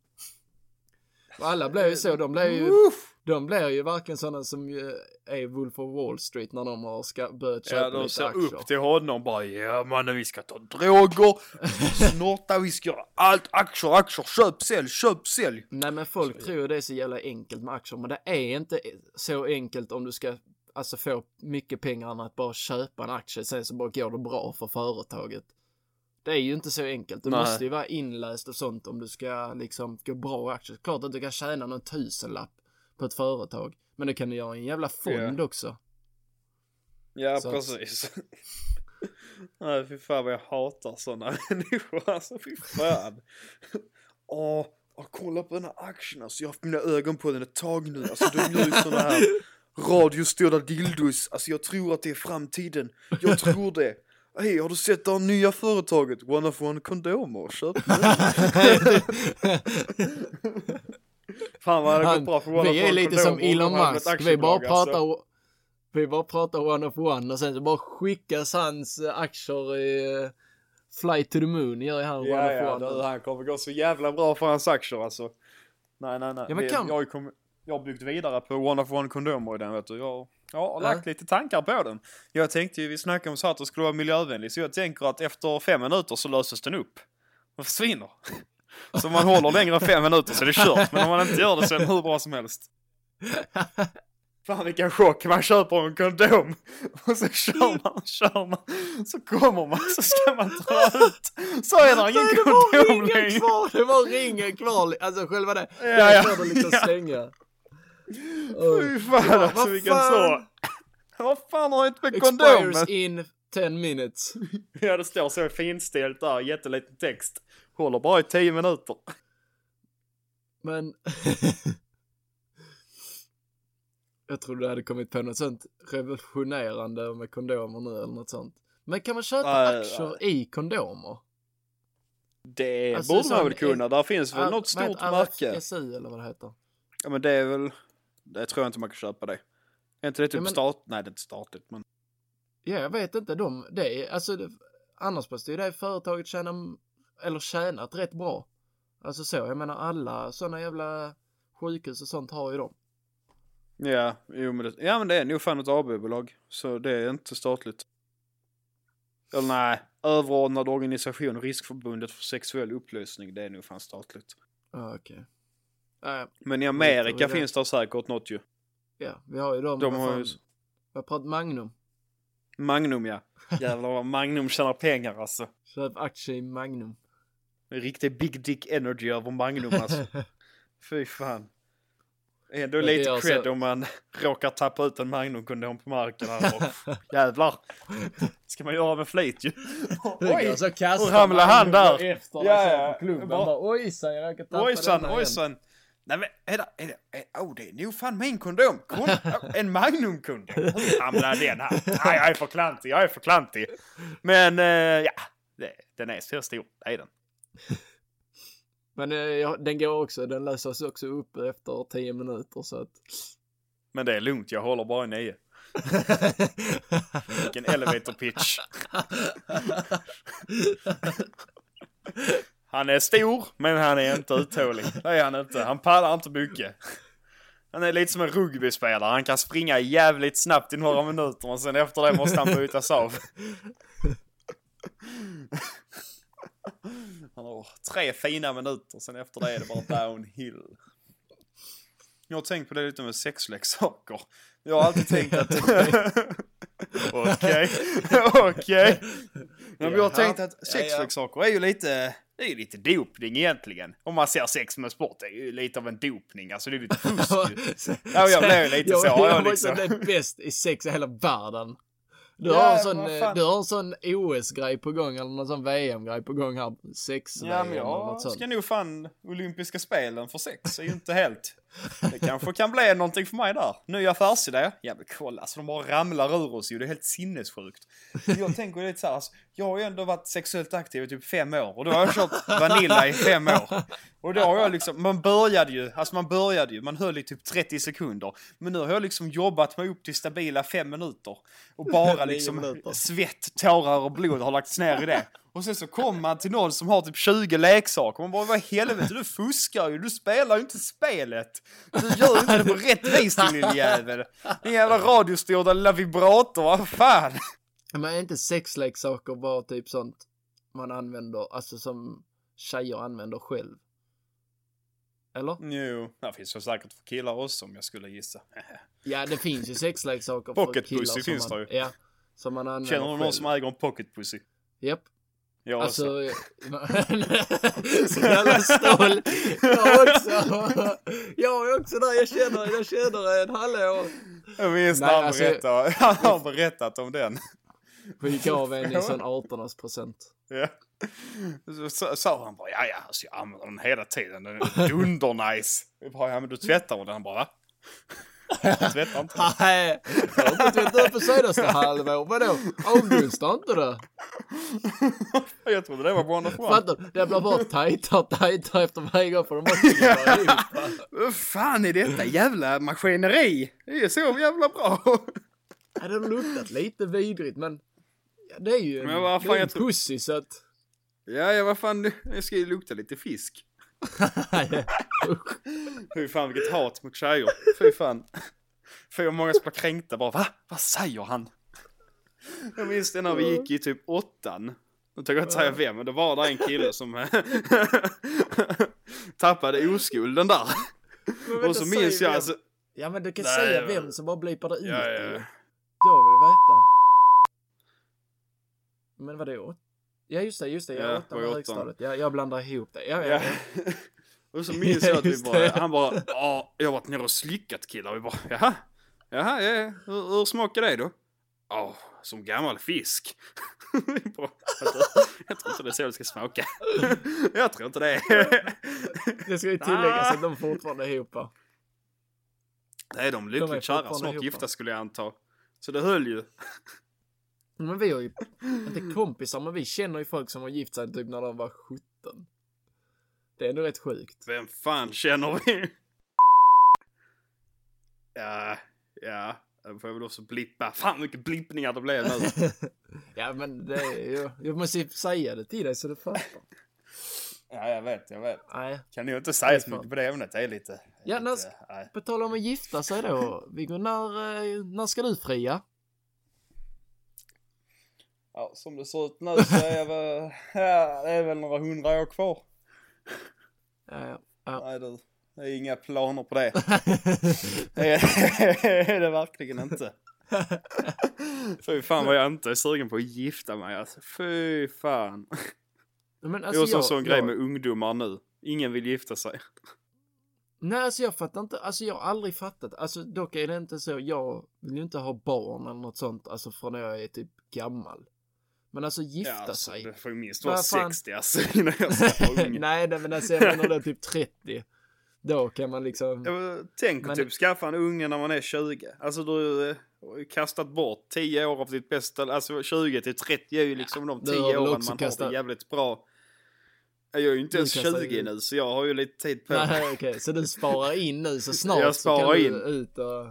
Och alla blir ju så, de blir ju, Uff. de blir ju verkligen sådana som ju är Wolf of Wall Street när de har ska, börjat köpa Ja, de lite ser aktier. upp till honom bara ja mannen vi ska ta droger, snorta, vi ska göra allt, aktier, aktier, köp, sälj, köp, sälj. Nej men folk tror ju det är så jävla enkelt med aktier, men det är inte så enkelt om du ska alltså få mycket pengar än att bara köpa en aktie, sen så bara går det bra för företaget. Det är ju inte så enkelt. Du Nej. måste ju vara inläst och sånt om du ska liksom gå bra i aktier. Klart att du kan tjäna någon tusenlapp på ett företag, men det kan du göra en jävla fond också. Ja, Så att- precis. Nej, fy fan vad jag hatar sådana människor. Alltså, fy fan. Åh, åh, kolla på den här aktien. Alltså, jag har haft mina ögon på den ett tag nu. Alltså, de gör ju såna här radiostyrda dildos. Alltså, jag tror att det är framtiden. Jag tror det. Hej, har du sett det nya företaget? One of one kondomer. Köp. Fan vad det gått bra för One of vi är one lite som Elon Musk. Vi bara alltså. pratar vi bara pratar one of one och sen så bara skickas hans eh, aktier i eh, Fly to the moon gör ju han Ja, one ja, of one. du, han kommer gå så jävla bra för hans aktier alltså. Nej, nej, nej. Ja, men kan- jag, ju kommit- jag har byggt vidare på One of One kondomer i den, vet du. Jag, jag har lagt Ja. lite tankar på den. Jag tänkte ju, vi snackade om så att det skulle vara miljövänlig, så jag tänker att efter fem minuter så löses den upp. Och försvinner. Så man håller längre än fem minuter så är det kört, men om man inte gör det så är den hur bra som helst. Fan vilken chock, man köper en kondom och så kör man, kör man, så kommer man så ska man dra ut. Så är det ingen Nej, det var kondom längre. kvar, det var ringen kvar. Alltså själva det. Ja, Ja, ja. ja. Det liksom Ja. stänga. Fy fan Ja, alltså vilken så. Vad fan har inte med Expires kondomen? in 10 minutes. Ja det står så finställt där, jätteliten text. Håller bara i 10 minuter. Men... jag trodde du hade kommit på något sånt revolutionerande med kondomer nu eller något sånt. Men kan man köpa Nej, aktier i kondomer? Det Alltså, borde man väl kunna, där finns väl något stort märke. RFSI eller vad det heter. Ja men det är väl, det tror jag inte man kan köpa det. Är inte det typ Ja, men- stat, nej det är inte statligt men. Ja, jag vet inte. De, det är, alltså, det, annars måste ju det företaget tjäna, eller tjänat rätt bra. Alltså så, jag menar alla sådana jävla sjukhus och sånt har ju dem. Ja, jo men det, ja men det är nog fan ett AB-bolag. Så det är inte statligt. Eller nej, överordnad organisation Riskförbundet för sexuell upplysning, det är nog fan statligt. Ja, okej. Ja, Men i Amerika det. finns det säkert något ju. ja, vi har ju dem. De har ju Jag pratar Magnum. Magnum ja. Jävlar vad Magnum tjänar pengar alltså. Köp aktier i Magnum. Riktig big dick energy över Magnum alltså. Fy fan. Ändå Men lite är cred alltså- om man råkar tappa ut en Magnum-kondom på marken här. Och, jävlar. Ska man göra med flit ju. Oj! Så kastar och ramlar han där. Efter Ja, ja, ja. på klubben. Bara- Bara, oj, säger jag. kan tappa Ojsan, denna igen." ojsan. Nej men är det, är det, är, oh det är nog fan min kondom. Kon, en Magnum-kondom. Hur hamnade den här? Nej, jag är för klantig, jag är för klantig. Men eh, ja, det, den är så stor, det är den. Men eh, den går också, den löses också upp efter 10 minuter så att... Men det är lugnt, jag håller bara i nio. Vilken elevator pitch. Han är stor, men han är inte uthållig. Det är han inte. Han pallar inte mycket. Han är lite som en rugbyspelare. Han kan springa jävligt snabbt i några minuter och sen efter det måste han bytas av. Han har tre fina minuter, sen efter det är det bara downhill. Jag har tänkt på det lite med sexleksaker. Jag har alltid tänkt att... Okej, okej. Men jag har tänkt att sexleksaker är ju lite... Det är ju lite dopning egentligen. Om man ser sex med sport, det är ju lite av en dopning. Alltså det är lite fusk ju. Ja, jag blev lite så, Jag, jag jag liksom. liksom... bäst i sex i hela världen. Du Ja, har en sån, eh, du har en sån OS-grej på gång eller någon sån VM-grej på gång här. Sex Ja, men jag ska nog fan olympiska spelen för sex är ju inte helt... Det kanske kan bli någonting för mig där. Ny affärsidé. Ja men kolla, alltså de bara ramlar ur oss ju. Det är helt sinnessjukt. Jag tänker lite så här, alltså, jag har ju ändå varit sexuellt aktiv i typ fem år och då har jag kört Vanilla i fem år. Och då har jag liksom, man började ju, alltså man började ju, man höll i typ 30 sekunder. Men nu har jag liksom jobbat mig upp till stabila fem minuter. Och bara liksom svett, tårar och blod har lagts ner i det. Och sen så kommer man till någon som har typ 20 leksaker. Man bara, vad i helvete, du fuskar ju, du spelar ju inte spelet. Du gör ju inte det på rätt vis din lille jävel. Din jävla radiostyrda lilla vibrator, vad fan. Men är inte sexleksaker bara typ sånt man använder, alltså som tjejer använder själv? Eller? Jo, det finns väl säkert för killar också om jag skulle gissa. Ja, det finns ju sexleksaker Pocket för killar pussy som finns man, det ju. Ja, som man använder Känner du själv. någon som äger en pocket pussy? Japp. Jag Alltså, också. så jävla stolt. Jag också. Jag är också där, jag känner, jag känner en, hallå. Jag minns när han alltså- berättade, han har berättat om den. Vi gav en i sån 18 procent. Ja. Så sa- han bara, ja ja, alltså jag använder den hela tiden, den är dunder-nice. Jag bara, ja men du tvättar den Han bara, va? Jag tvättar inte. Nej, jag har inte tvättat på senaste halvår. Vadå? August har inte det? Jag trodde det var Wonder One. Fattar du? Det blir bara tajtare och tajtare efter varje gång för de ihop. Vad fan är detta jävla maskineri? Det är så jävla bra. Ja, det har luktat lite vidrigt men ja, det är ju en, Men vad fan, är en pussy så att... Ja, ja, vad fan, det ska ju lukta lite fisk. Fy fan vilket hat mot tjejer. Fy fan. Fy vad många som blir kränkta bara, va? Vad säger han? Jag minns det när vi gick i typ åttan. Nu tänker jag inte säga vem, men det var där en kille som tappade oskulden där. Men Och så minns jag alltså, Ja men du kan Nej, säga vem som bara blipar det ut Ja, ja. Jag vill veta. Men vadå? Ja just det, just det. Jag Ja, åttan var högstadiet. Ja, jag blandar ihop det. Ja, ja, Ja. Och så minns jag att vi bara, han bara, ja, jag har varit nere och slickat killar. Vi bara, jaha, jaha, ja. Hur, hur smakar det då? Ja, som gammal fisk. Jag tror inte det är så det ska smaka. Jag tror inte det. Det ska ju tilläggas att de fortfarande är ihop? Nej, de är De är lyckligt kära, snart ihop, gifta skulle jag anta. Så det höll ju. Men vi har ju, inte kompisar, men vi känner ju folk som har gift sig typ när de var 17. Det är ändå rätt sjukt. Vem fan känner vi? Ja, ja. Då får jag väl också blippa. Fan vilka blippningar det blev nu. ja men det är ju, jag måste ju säga det till dig så du fattar. Ja, jag vet, jag vet. Nej. Kan ju inte säga så mycket på det ämnet. Det är lite... Ja, lite, när- nej. På tal om att gifta sig då, Viggo, när, eh, när ska du fria? Ja, som det ser ut nu så är jag väl... Ja, det är väl några hundra år kvar. Ja, ja. ja. Nej du, det är inga planer på det. Det är, det verkligen inte. Fy fan vad jag inte är sugen på att gifta mig alltså. Fy fan. Men det är alltså också en jag, sån grej jag, med ungdomar nu. Ingen vill gifta sig. Nej, alltså jag fattar inte, alltså jag har aldrig fattat, alltså dock är det inte så, jag vill ju inte ha barn eller något sånt, alltså från när jag är typ gammal. Men alltså gifta Ja, alltså, sig. det får ju minst vara fan? 60 alltså innan jag ska ung. Nej, men alltså jag menar då typ 30. Då kan man liksom, Ja, Tänk Men- typ skaffa en unge när man är 20. Alltså du eh, har ju kastat bort 10 år av ditt bästa, alltså 20 till 30 är ju liksom de du har 10 väl åren man kastat- har det jävligt bra. Jag är ju inte Du ens kastar 20 ju- nu så jag har ju lite tid på mig. nej okej, så du sparar in nu så snart Jag så kan sparar du in. ut och,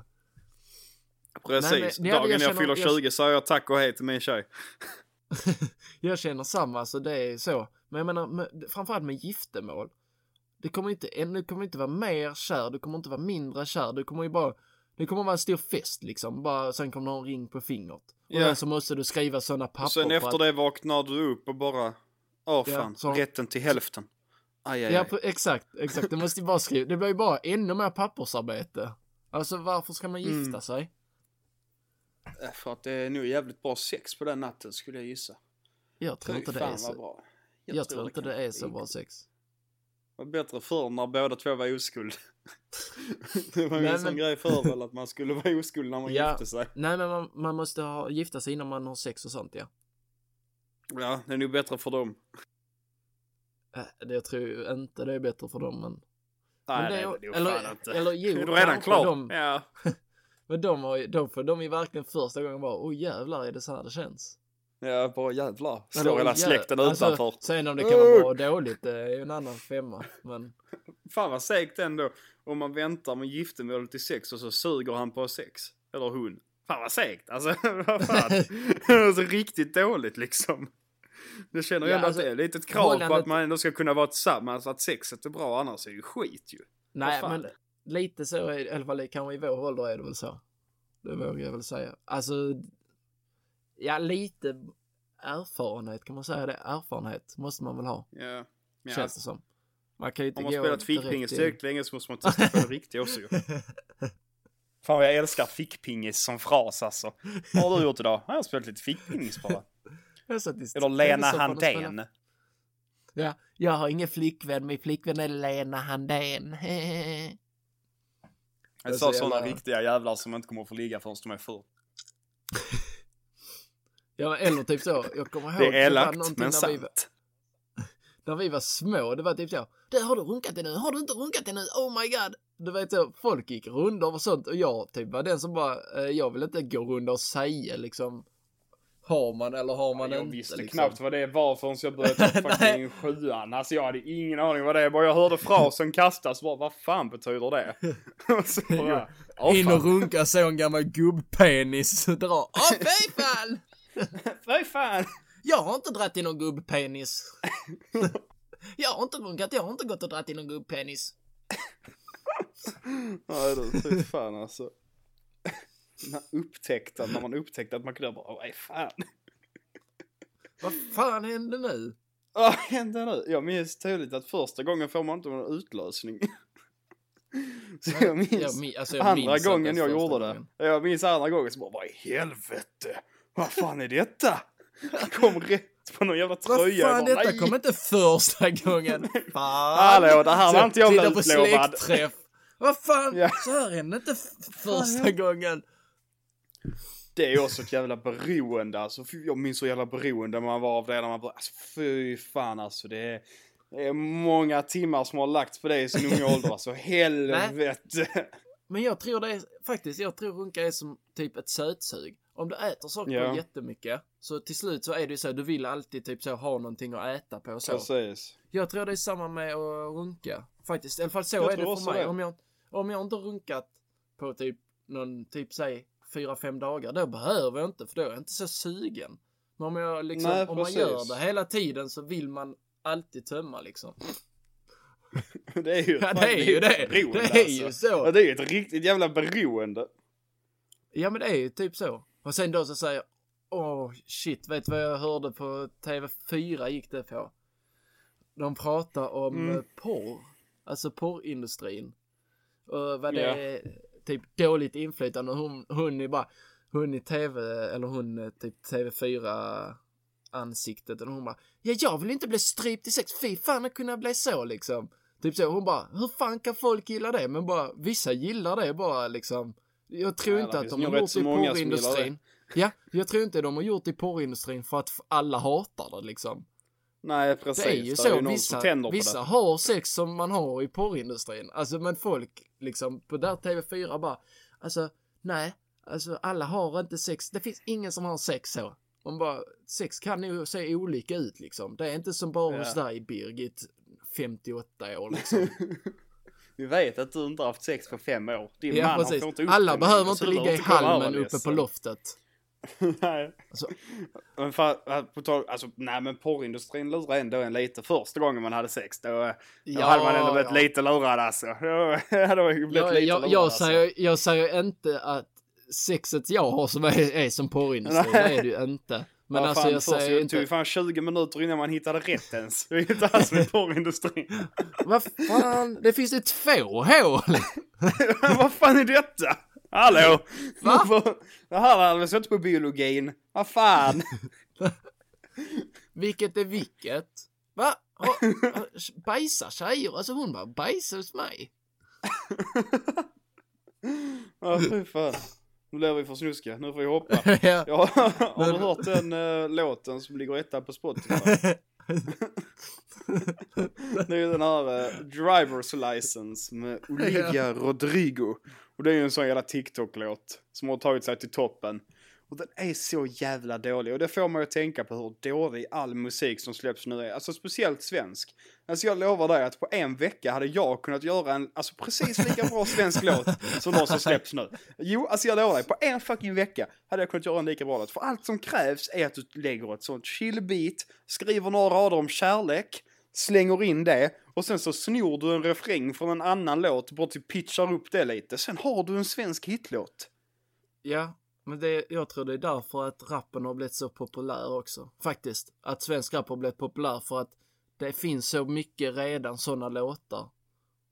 Precis, Nej, men- ja, dagen jag jag, fyller jag- 20 säger jag tack och hej till min tjej. jag känner samma, så det är så. Men jag menar, med, framförallt med giftermål. Det kommer inte, du kommer inte vara mer kär, du kommer inte vara mindre kär, du kommer ju bara, det kommer vara en stor fest liksom, bara sen kommer någon ring på fingret. Och Ja. sen så måste du skriva sådana papper Och sen efter att, det vaknar du upp och bara, åh Ja, fan, så- rätten till hälften. Aj, aj, Ja, aj. på, exakt, exakt, du måste ju bara skriva, det blir ju bara ännu mer pappersarbete. Alltså varför ska man gifta Mm. sig? Eh, För att det är nog jävligt bra sex på den natten skulle jag gissa. Jag tror Fy inte det är så, bra. jag, tror inte kan det är så bra sex. Det var bättre förr när båda två var oskuld. det var ju Nej, en sån grej förr väl att man skulle vara oskuld när man Ja. gifte sig. Nej men man, man måste ha, gifta sig innan man har sex och sånt ja. Ja, det är nog bättre för dem. Äh, det jag tror inte det är bättre för dem men Nej, Men det det är- det nog eller- fan inte. eller jo, är du redan klar? de- Ja. Men de har ju, får de ju verkligen första gången bara, åh jävlar är det så här det känns. Ja, bara jävlar. Slår hela släkten alltså, utanför. Sen om det kan vara bra och dåligt, det är ju en annan femma. Men Fan vad segt ändå. Om man väntar med giftermålet till sex och så suger han på sex. Eller hon. Fan vad segt. Alltså vad fan. alltså, riktigt dåligt liksom. Det känner jag Ja, ändå alltså, att det är lite ett krav på att man ändå ska kunna vara tillsammans. Att sexet är bra annars är det ju skit ju. nej men lite så är i alla fall kanske i vår ålder är det väl så. Det vågar jag väl säga. Alltså, ja lite erfarenhet kan man säga det. Erfarenhet måste man väl ha, Ja. ja känns det som. Man kan ju inte om man spelat fickpingis in- tillräckligt länge så måste man testa på det riktiga också ju. Fan vad jag älskar fickpingis som fras alltså. Vad har du gjort idag? Jag har spelat lite fickpingis bara. Eller Lena Handén. Ja, jag har ingen flickvän, min flickvän är Lena Handén. Jag sa så sådana jävla- riktiga jävlar som inte kommer att få ligga förrän de är full. ja, eller typ så, jag kommer ihåg. Det är var elakt men när vi var- sant. när vi var små, det var typ så. Du, har du runkat det nu? Har du inte runkat det nu? Oh my god! Du vet så, folk gick rundor och sånt och jag typ var den som bara, eh, jag vill inte gå runt och säga liksom, har man eller har man jag inte visste liksom. knappt vad det var förrän jag började ta fucking sjuan. Alltså jag hade ingen aning vad det var. Jag hörde frasen kastas bara, vad fan betyder det? så bara, In och runka så en gammal gubbpenis dra. Åh fy fan! Fy fan! Jag har inte dratt i någon gubbpenis. jag har inte runkat, jag har inte gått och dratt i någon gubbpenis. Nej du, fy fan alltså. Den här upptäckten, när man upptäckte att man kunde bara, vad fan? Vad fan hände nu? Vad hände nu? Jag minns tydligt att första gången får man inte någon utlösning. Så jag minns Jag alltså, jag andra minns gången jag gjorde det. gången. Jag minns andra gången så bara, vad i helvete? Vad fan är detta? Kom rätt på någon jävla Vad tröja. fan, Jag bara, detta kom inte första gången. Fan. Hallå, det här var inte jag på utlovad. släktträff. Vad fan, Ja. så här hände inte första gången. Det är också ett jävla beroende alltså. Jag minns så jävla beroende man var av det när man bara, alltså fy fan alltså. Det är, det är många timmar som har lagts på det i sin unga ålder alltså. Helvete. Men jag tror det är, faktiskt, jag tror runka är som typ ett sötsug. Om du äter saker Ja. jättemycket, så till slut så är det ju så, du vill alltid typ så ha någonting att äta på och så. Precis. Jag tror det är samma med att runka. Faktiskt, i alla fall så Jag är det för mig. det. Om jag, om jag inte runkat på typ någon, typ säg fyra, fem dagar, då behöver jag inte, för då är jag inte så sugen. Men om jag liksom, Nej, om man gör det hela tiden så vill man alltid tömma liksom. Det är ju, Ja, det är ju det. beroende, Det är ju alltså. så. Ja, det är ju ett riktigt jävla beroende. Ja men det är ju typ så. Och sen då så säger åh shit, vet du vad jag hörde på TV4 gick det på? De pratar om Mm. eh, porr, alltså porrindustrin. Och vad det Ja. är, typ dåligt inflytande. Och Hon, hon är bara, hon i TV, eller hon typ TV4 ansiktet och hon bara, ja jag vill inte bli strypt i sex, fy fan att kunna bli så liksom. Typ så, hon bara, hur fan kan folk gilla det? Men bara, vissa gillar det bara liksom. Jag tror Ja, inte att de har gjort det i porrindustrin. Ja, jag tror inte de har gjort det i porrindustrin för att alla hatar det liksom. Nej, precis. Det är ju Det så, någon som vissa, vissa har sex som man har i porrindustrin. Alltså men folk liksom på där TV4 bara, alltså nej, alltså alla har inte sex, det finns ingen som har sex så. Man bara, sex kan ju se olika ut liksom. Det är inte som bara hos Ja. dig Birgit, 58 år liksom. Vi vet att du inte har haft sex på fem år. Din ja man precis. får inte upp Alla behöver inte ligga i halmen uppe på loftet. Nej. Alltså, Men för, att- på tal, alltså, nej men porrindustrin lurar ändå en lite första gången man hade sex. Då, då Ja, hade man ändå blivit ja. lite lurad alltså. Då hade man ju blivit jag, lite jag, lurad jag, alltså. säger, jag säger inte att sexet jag har som är, är som porrindustrin, det är det ju inte. Men Ja, alltså fan, jag säger det tog ju inte, fan 20 minuter innan man hittade rätt ens. Det är inte alls med porrindustrin. vad fan, det finns ju två hål! Vad fan är detta? Hallå? Va? Det här hade väl suttit på biologin. Vad fan? Vilket är vilket? Va? Har- Bajsar tjejer? Alltså hon bara bajsar hos mig. Ja, fy fan. Nu blir vi för snuskiga. Nu får vi hoppa. ja. Ja, har du Men- hört den eh, låten som ligger etta på Spotify? Det är ju den här eh, Driver's License med Olivia Rodrigo. Och det är ju en sån jävla TikTok-låt som har tagit sig till toppen. Och den är så jävla dålig och det får mig att tänka på hur dålig all musik som släpps nu är. Alltså speciellt svensk. Alltså jag lovar dig att på en vecka hade jag kunnat göra en, alltså precis lika bra svensk låt som de som släpps nu. Jo, alltså jag lovar dig, på en fucking vecka hade jag kunnat göra en lika bra låt. För allt som krävs är att du lägger ett sånt chill beat, skriver några rader om kärlek, slänger in det och sen så snor du en refräng från en annan låt, bara typ pitchar upp det lite. Sen har du en svensk hitlåt. ja, men det, jag tror det är därför att rappen har blivit så populär också. Faktiskt. Att svensk rap har blivit populär för att det finns så mycket redan sådana låtar.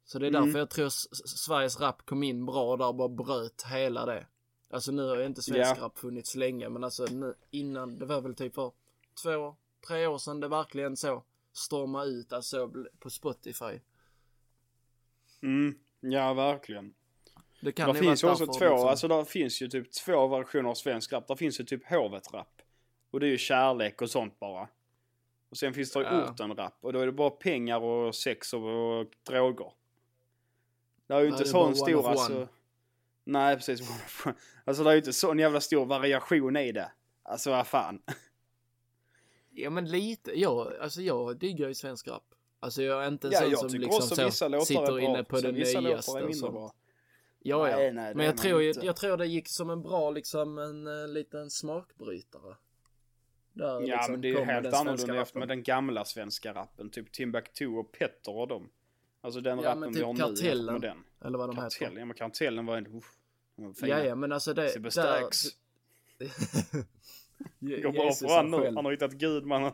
Så det är Mm. därför jag tror Sveriges rap kom in bra där och bara bröt hela det. Alltså nu har ju inte svensk Ja. rap funnits länge men alltså nu, innan, det var väl typ för två, tre år sedan det verkligen så storma ut alltså på Spotify. Mm, ja verkligen. Det kan Det finns ju också två, liksom. alltså det finns ju typ två versioner av svensk rap. Det finns ju typ hovet-rap. Och det är ju kärlek och sånt bara. Och sen finns det Ja. orten-rap. Och då är det bara pengar och sex och, och droger. Det är ju inte sån stor alltså. Nej precis. Alltså det är ju inte sån jävla stor variation i det. Alltså vad fan. Ja men lite, ja, alltså jag diggar ju svensk rap. Alltså jag är inte en Ja, sån jag som liksom så sitter inne på det nyaste och sånt. Ja, ja. Nej, nej, men jag tror, inte. jag tror det gick som en bra liksom en uh, liten smakbrytare. Där Ja liksom men det är ju helt annorlunda efter med den gamla svenska rappen. Typ Timbuktu och Petter och dem. Alltså den Ja, rappen men vi typ har nu Kartellen. med den. Eller vad de Kartellen, heter. ja men kartellen var ändå... Uff. Ja, ja, men alltså det... Sebbe där-. Je- går bra för han nu. själv. Han har hittat gud man.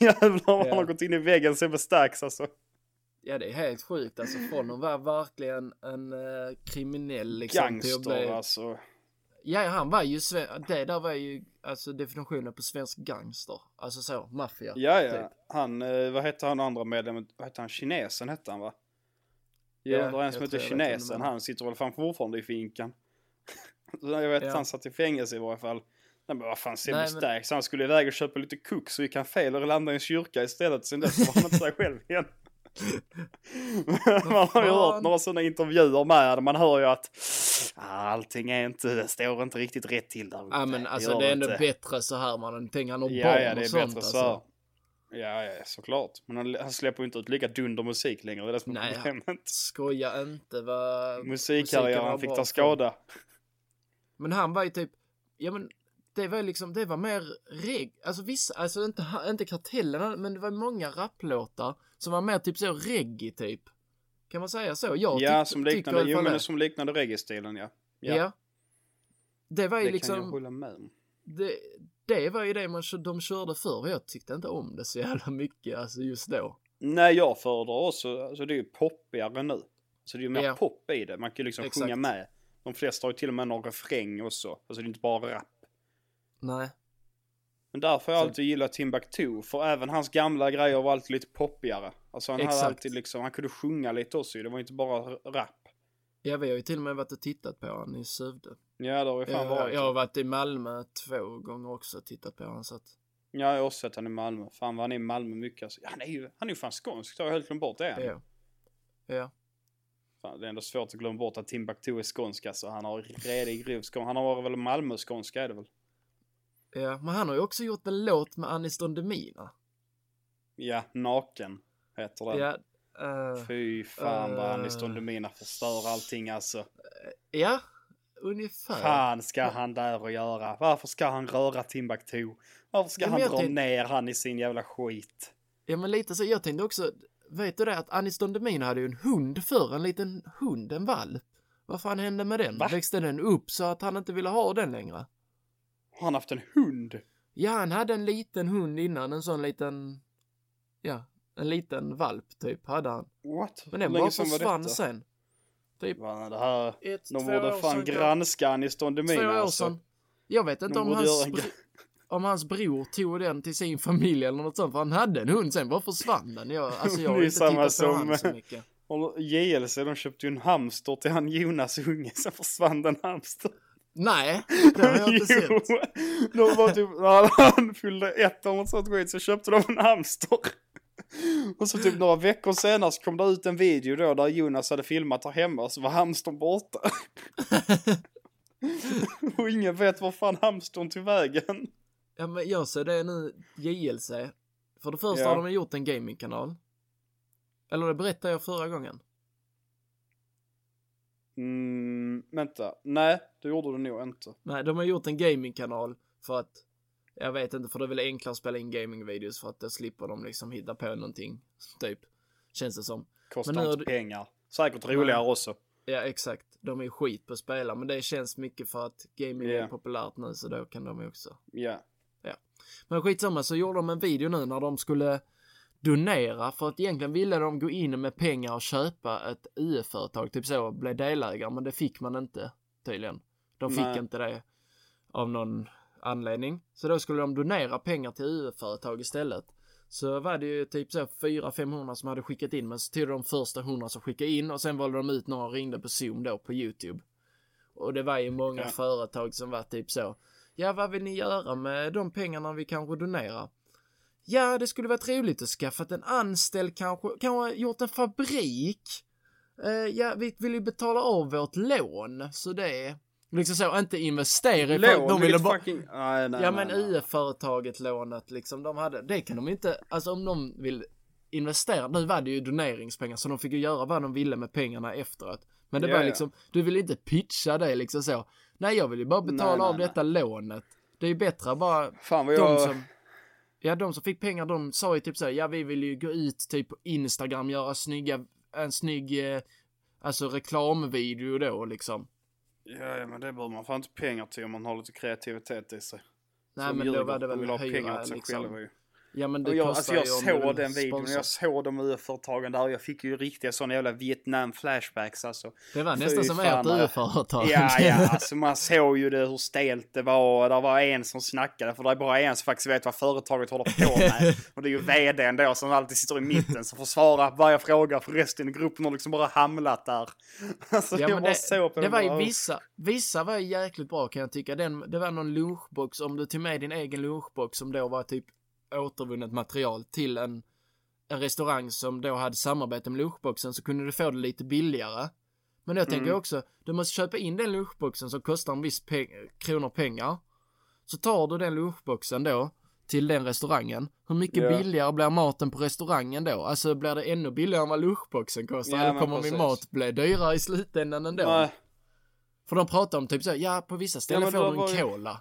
Jävlar vad Ja. han har gått in i väggen Sebbe Stax alltså. ja det är helt sjukt alltså från att vara verkligen en uh, kriminell liksom till att Gangster bli... alltså. Ja han var ju, det där var ju alltså definitionen på svensk gangster. Alltså så, maffia. Ja, ja. typ. Han, eh, vad hette han andra medlemmen? Vad hette han? Kinesen hette han va? Ja, Ja, det var en som hette Kinesen. Han sitter väl fan fortfarande i finkan. Jag vet att Ja. han satt i fängelse i varje fall. Nej men vad fan, Sebbe Nej, men- Stax, han skulle iväg och köpa lite kok så gick han fel och landade i en kyrka istället. Sen dess var han inte sig själv igen. man har ju hört några sådana intervjuer med man hör ju att "Ah, allting är inte, det står inte riktigt rätt till där Ja men alltså gör det är ändå inte." bättre så här man tänker han har Ja, barn ja, det är och sånt bättre alltså. så här. Ja, ja, såklart. Men han, han släpper ju inte ut lika dunder musik längre, det är det som är problemet. Skoja inte vad Musikkarriären fick ta skada. Men han var ju typ, ja men det var liksom, det var mer reg, alltså vissa, alltså inte, inte kartellen, men det var många rapplåtar som var mer typ så reggae typ. Kan man säga så? Jag Ja, som alla jo, men det. som liknande reggae-stilen, ja. Ja. Det var ju det kan jag liksom, hålla med om. det, det var ju det man, de körde förr jag tyckte inte om det så jävla mycket, alltså just då. Nej, jag föredrar också, alltså det är ju poppigare nu. Så det är ju mer Ja. pop i det, man kan ju liksom Exakt. sjunga med. De flesta har ju till och med någon refräng också, alltså det är inte bara rap. Nej. Men därför har jag alltid gillat Timbuktu, för även hans gamla grejer var alltid lite poppigare. Alltså han hade Exakt. alltid liksom, han kunde sjunga lite också det var inte bara rap. Ja, vi har ju till och med varit och tittat på han i Sövde. Ja, det har ju fan Jag, varit. jag har varit i Malmö två gånger också och tittat på han så att... Ja, jag har också sett han i Malmö. Fan vad han är i Malmö mycket alltså. Han är ju, han är ju fan skånsk, det har jag helt glömt bort det. Ja. Ja. Fan, det är ändå svårt att glömma bort att Timbuktu är skånsk alltså. Han har redig grov skånsk. Han har väl Malmö-skånska är det väl? Ja, men han har ju också gjort en låt med Aniston Demina. Ja, Naken heter den. Ja. eh, Fy fan vad Eh. Aniston Demina förstör allting alltså. ja, ungefär. Fan ska han där och göra? Varför ska han röra Timbuktu? Varför ska Ja, han dra ner han i sin jävla skit? Ja, men lite så. Jag tänkte också, vet du det att Aniston Demina hade ju en hund förr, en liten hund, en valp. Vad fan hände med den? Va? Växte den upp så att han inte ville ha den längre? Har han haft en hund? Ja, han hade en liten hund innan, en sån liten, ja, en liten valp typ hade han. What? Men den länge bara försvann sen. Typ Fan, det här... ett, De borde fan granska Aniston Demina Två år alltså. sedan. Jag vet inte De om hans, en om hans bror tog den till sin familj eller något sånt, för han hade en hund sen, bara försvann den. Jag, alltså jag har inte tittat på som- han så mycket. Och JLC de köpte ju en hamster till han Jonas unge, sen försvann den hamster. Nej, det har jag inte sett. de var typ, när han fyllde ett år och sånt skit så köpte de en hamster. Och så typ några veckor senare så kom det ut en video då där Jonas hade filmat där hemma så var hamstern borta. och ingen vet var fan hamstern tog vägen. Ja, men jag ser det nu, JLC. För det första Ja. har de gjort en gamingkanal. Eller det berättade jag förra gången. Mm, vänta, nej det gjorde du nog inte. Nej, de har gjort en gamingkanal för att, jag vet inte, för det är väl enklare att spela in gamingvideos för att då slipper de liksom hitta på någonting, typ. Känns det som. Kostar Men inte pengar. Säkert roligare också. Ja, exakt. De är skit på att spela, men det känns mycket för att gaming Ja. är populärt nu, så då kan de också. Ja. Men skitsamma, så gjorde de en video nu när de skulle donera, för att egentligen ville de gå in med pengar och köpa ett UF-företag, typ så, bli delägare, men det fick man inte tydligen. De fick Nej. inte det av någon anledning. Så då skulle de donera pengar till UF-företag istället. Så var det ju typ så 400-500 som hade skickat in, men så tog de första 100 som skickade in och sen valde de ut några och ringde på Zoom då på YouTube. Och det var ju många Ja. företag som var typ så. Ja, vad vill ni göra med de pengarna vi kanske donerar? Ja, det skulle varit roligt att skaffa en anställd kanske, kanske gjort en fabrik. Eh, ja, vi vill ju betala av vårt lån, så det är liksom så, inte investera i Lån, de ville bara, fucking... Nej, nej, Ja nej, men. UF-företaget lånet liksom, de hade, det kan de inte, alltså om de vill investera, nu var det ju doneringspengar så de fick ju göra vad de ville med pengarna efteråt. Men det Ja, var ja. liksom, du vill inte pitcha det liksom så. Nej jag vill ju bara betala av detta lånet. Det är ju bättre att bara, Fan vad de jag... som, ja de som fick pengar de sa ju typ så här, ja vi vill ju gå ut typ på Instagram, göra snygga, en snygg, eh, alltså reklamvideo då liksom. Ja, ja, men det behöver man fan inte pengar till om man har lite kreativitet i sig. Nej Så men då var det De väl vill ha pengar hyra åt sig liksom. själva ju. Ja men det Och jag, alltså jag såg den videon jag såg de UF-företagen där och jag fick ju riktiga sådana jävla Vietnam-flashbacks alltså. Det var Fy nästan som fan, ert UF-företag. Ja, ja, alltså man såg ju det hur stelt det var och det var en som snackade för det är bara en som faktiskt vet vad företaget håller på med. Och det är ju vdn då som alltid sitter i mitten som får svara på varje fråga för resten i gruppen har liksom bara hamnat där. Alltså Ja, jag bara det, såg på det var ju vissa, vissa var ju jäkligt bra kan jag tycka. Den, det var någon lunchbox, om du tog med din egen lunchbox som då var typ återvunnet material till en, en restaurang som då hade samarbete med lunchboxen så kunde du få det lite billigare. Men jag tänker Mm. också, du måste köpa in den lunchboxen som kostar en viss peng- kronor pengar. Så tar du den lunchboxen då till den restaurangen. Hur mycket Ja. billigare blir maten på restaurangen då? Alltså blir det ännu billigare än vad lunchboxen kostar? Ja, Eller kommer min precis. mat bli dyrare i slutändan ändå? Nej, För de pratar om typ så, ja på vissa ställen Ja, får du en ju- cola.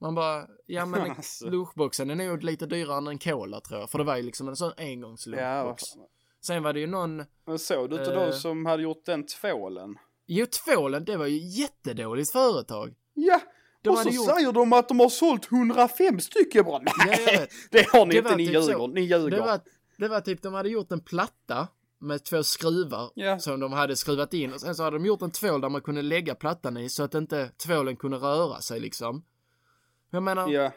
Man bara, ja men en Alltså. lunchboxen är nog lite dyrare än en cola tror jag. För det var ju liksom en sån ja, engångslunchbox. Sen var det ju någon, men såg du inte Eh. de som hade gjort den tvålen? jo tvålen, det var ju jättedåligt företag. Ja, De och så gjort- säger de att de har sålt 105 stycken bara. Nej, Ja, det har ni Det inte, ni typ ljuger, så. ni ljuger. Det var, det var typ, de hade gjort en platta med två skruvar Ja. som de hade skruvat in och sen så hade de gjort en tvål där man kunde lägga plattan i så att inte tvålen kunde röra sig liksom. Jag menar, Ja.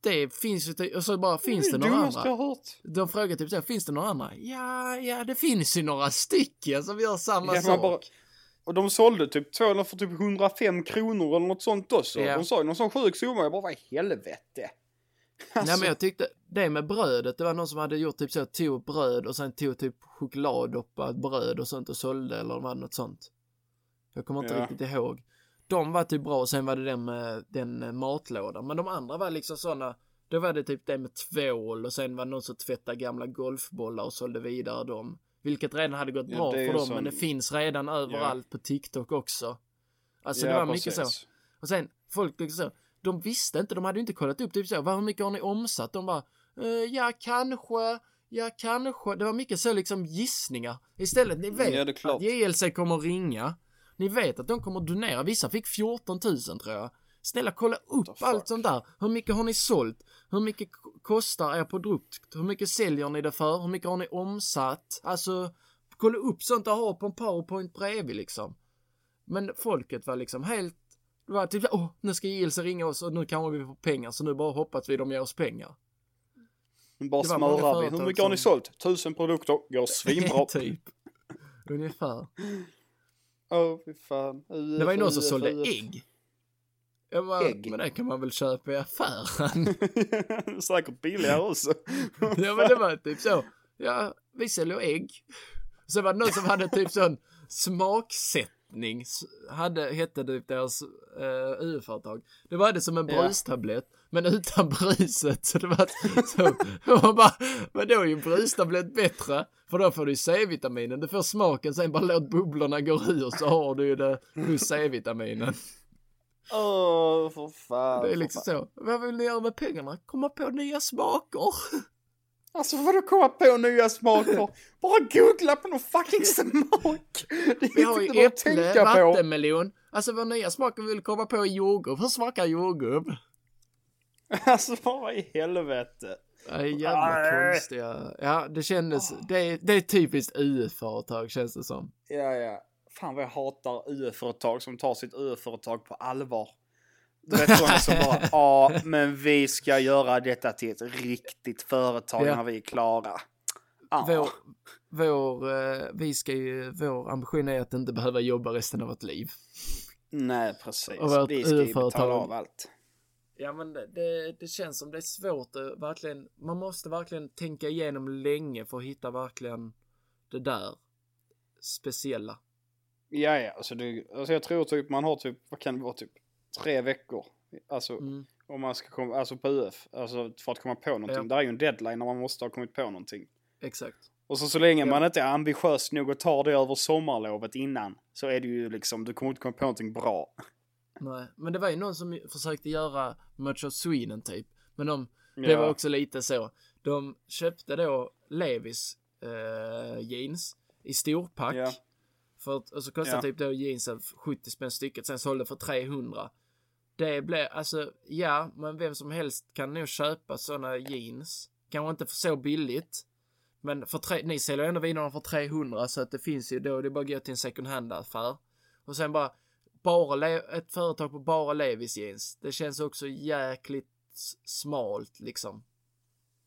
det finns ju, och så bara, finns det det några andra? jag hört. De frågar typ så finns det några andra? Ja, ja, det finns ju några stycken som gör samma Ja, sak. bara- Och de sålde typ tvålen för typ 105 kronor eller något sånt också. Ja. De sa ju någon sån sjuk summa. Jag bara, vad i helvete? Alltså, Nej men jag tyckte, det med brödet, det var någon som hade gjort typ så, tog bröd och sen tog typ chokladdoppat bröd och sånt och sålde eller vad något sånt. Jag kommer inte Ja. riktigt ihåg. De var typ bra och sen var det den med den matlådan. Men de andra var liksom såna, då var det typ det med tvål och sen var det någon som tvättade gamla golfbollar och sålde vidare dem. Vilket redan hade gått Ja, bra det för dem, sån- men det finns redan överallt på TikTok också. Alltså det ja, var mycket så. precis. Och sen, folk liksom så, de visste inte, de hade inte kollat upp typ så, vad, hur mycket har ni omsatt? De bara, eh, ja kanske, ja kanske. Det var mycket så liksom gissningar. Istället, ni vet Ja, det att JLC kommer ringa. Ni vet att de kommer donera. Vissa fick 14 000 tror jag. Snälla kolla upp allt sånt där. Hur mycket har ni sålt? Hur mycket kostar er produkt? Hur mycket säljer ni det för? Hur mycket har ni omsatt? Alltså, kolla upp sånt och ha på en powerpoint bredvid liksom. Men folket var liksom helt, det var typ åh, nu ska JLC ringa oss och nu kanske vi får pengar så nu bara hoppas vi de ger oss pengar. Bara smörar vi. Hur mycket har ni sålt? Tusen produkter. Går svinbra. typ. Ungefär. Åh, fy fan. UF, Det var ju någon som UF, sålde UF. ägg. Jag bara, Ägg? men det kan man väl köpa i affären? Säkert billigare också. ja men det var typ så. Ja, vi säljer ägg. Så var det någon som hade typ sån smaksättning. S- Hade, hette typ deras uh, UF-företag. Det var det som en Ja. brustablett. Men utan bruset. Så det var så. Och bara, men då är ju brustablett bättre. För då får du C-vitaminen. Du får smaken, sen bara låt bubblorna gå ur så har du ju det plus C-vitaminen. Åh, för fan. Det är liksom så. Vad vill ni göra med pengarna? Komma på nya smaker. Alltså vadå komma på nya smaker? Bara googla på någon fucking smak! Det är Vi har ju äpple, vattenmelon. Alltså vår nya smak vi vill komma på är jordgubb. Hur smakar jordgubb? Alltså vad i helvete. Det är jävla Nej. konstiga. Ja, det kändes. Det är, det är typiskt UF-företag känns det som. Ja, ja. Fan vad jag hatar UF-företag som tar sitt UF-företag på allvar. Du vet sådana som bara, ja men vi ska göra detta till ett riktigt företag Ja. när vi är klara. Vår, vår, eh, vi ska ju, vår ambition är att inte behöva jobba resten av vårt liv. Nej precis, Och vi ska ju betala av allt. Ja men det, det, det känns som det är svårt att verkligen, man måste verkligen tänka igenom länge för att hitta verkligen det där speciella. Ja, ja, alltså, det, alltså jag tror typ man har typ, vad kan det vara, typ tre veckor. Alltså Mm. om man ska komma, alltså på UF, alltså för att komma på någonting. Ja. Där är ju en deadline när man måste ha kommit på någonting. Exakt. Och så så länge Ja. man inte är ambitiös nog och tar det över sommarlovet innan så är det ju liksom, du kommer inte komma på någonting bra. Nej, men det var ju någon som försökte göra Much of Sweden typ. Men de, det Ja. var också lite så. De köpte då Levis eh, jeans i storpack. Ja. För att, och så kostade Ja. typ då jeansen 70 spänn stycket. Sen sålde för 300. Det blir, alltså, ja, men vem som helst kan nog köpa såna jeans. Kanske inte för så billigt. Men för tre, ni säljer ändå vidare för 300 så att det finns ju då, det är bara att gå till en second hand affär. Och sen bara, bara ett företag på bara Levis jeans. Det känns också jäkligt smalt liksom.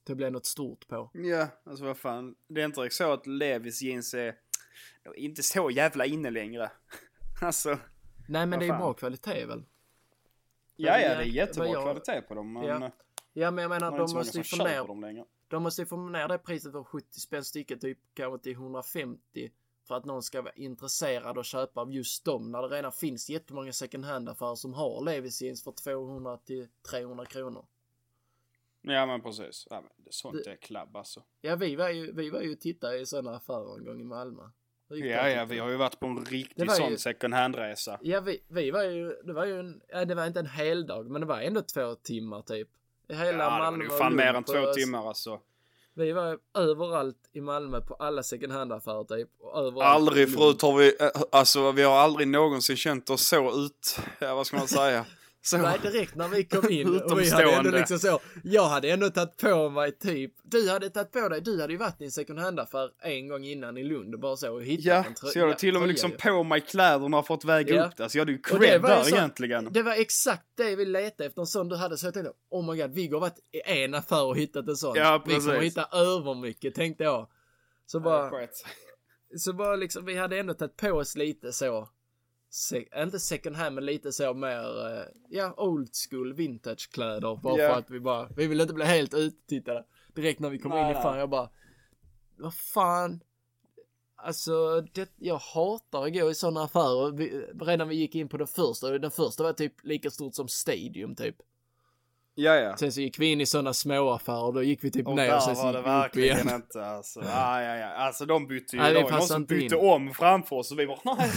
Det blir något stort på. Ja, alltså vad fan. Det är inte direkt så att Levis jeans är inte så jävla inne längre. alltså, Nej men det är fan. bra kvalitet väl? Ja, ja, det är jättebra jag- kvalitet på dem. Men Ja. ja. Men jag menar de måste ju få ner, dem längre. de måste ju få ner det priset för 70 spänn stycket typ kanske till 150 för att någon ska vara intresserad och köpa av just dem när det redan finns jättemånga second hand affärer som har Levis jeans för 200 till 300 kronor. Ja, men precis. Ja, men sånt Det- är klabb alltså. Ja vi var ju, vi var ju och tittade i sådana affärer en gång i Malmö. Ja, ja, vi har ju varit på en riktig sån ju- second hand-resa. Ja vi, vi var ju, det var ju en, ja, det var inte en hel dag men det var ändå två timmar typ. Hela Ja, det var Malmö och fan mer än två på- timmar alltså. Vi var överallt i Malmö på alla second hand affärer typ. Aldrig förut har vi, äh, alltså vi har aldrig någonsin känt oss så ut, ja vad ska man säga? Så, Nej, direkt när vi kom in. och vi hade ändå liksom så. Jag hade ändå tagit på mig typ. Du hade tagit på dig. Du hade ju varit i en second hand-affär en gång innan i Lund och bara så och hittat ja, en trö- så jag hade till och med tröja liksom ju. på mig kläderna för att väga Ja. upp det. Så jag hade ju cred där så- egentligen. Det var exakt det vi letade efter. En sån du hade. Så jag tänkte, oh my god, Viggo har varit i en affär och hittat en sån. Ja, vi kommer precis. hitta övermycket, tänkte jag. Så bara, så bara liksom, vi hade ändå tagit på oss lite så. Se, inte second hand, men lite så mer, eh, ja, old school vintagekläder. Bara Ja. för att vi bara, vi vill inte bli helt uttittade. Direkt när vi kom Nej, in i nej. fan, jag bara, vad fan. Alltså, det, jag hatar att gå i sådana affärer. Vi, redan vi gick in på den första, och den första var typ lika stort som Stadium typ. Ja, ja. Sen så gick vi in i sådana små affärer och då gick vi typ Och ner och sen så var gick det vi upp verkligen igen. inte alltså. Ja, ja, ja. Alltså de bytte ju. Nej, det var någon som bytte in. om framför oss och vi var nej,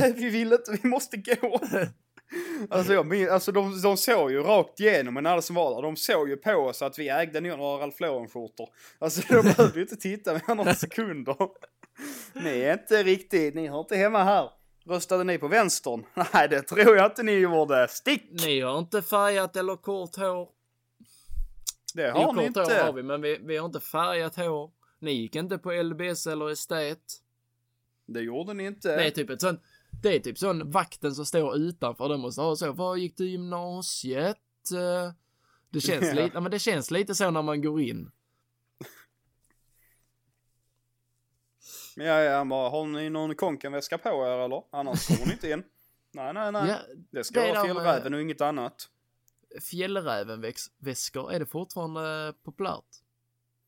nej, vi vill inte, vi måste gå. Alltså, jag alltså de, de såg ju rakt igenom, men alla som var där, de såg ju på oss att vi ägde några Ralph Lauren-skjortor. Alltså de behövde ju inte titta mer några sekunder. Ni är inte riktigt, ni hör inte hemma här. Röstade ni på vänstern? Nej, det tror jag inte ni gjorde. Stick! Ni har inte färgat eller kort hår. Det Jo, har ni kort hår har inte. vi, men vi, vi har inte färgat hår. Ni gick inte på LBS eller estet. Det gjorde ni Det inte. är typ ett sånt, det är typ sån vakten som står utanför, de måste ha så, var gick du gymnasiet? Eh, Det känns Ja. lite, men det känns lite så när man går in. Ja, ja, bara har ni någon konkenväska på er eller? Annars kommer ni inte in. Nej, nej, nej. Ja, det ska det vara fjällräven och inget annat. fjällrävenväskor, är det fortfarande populärt?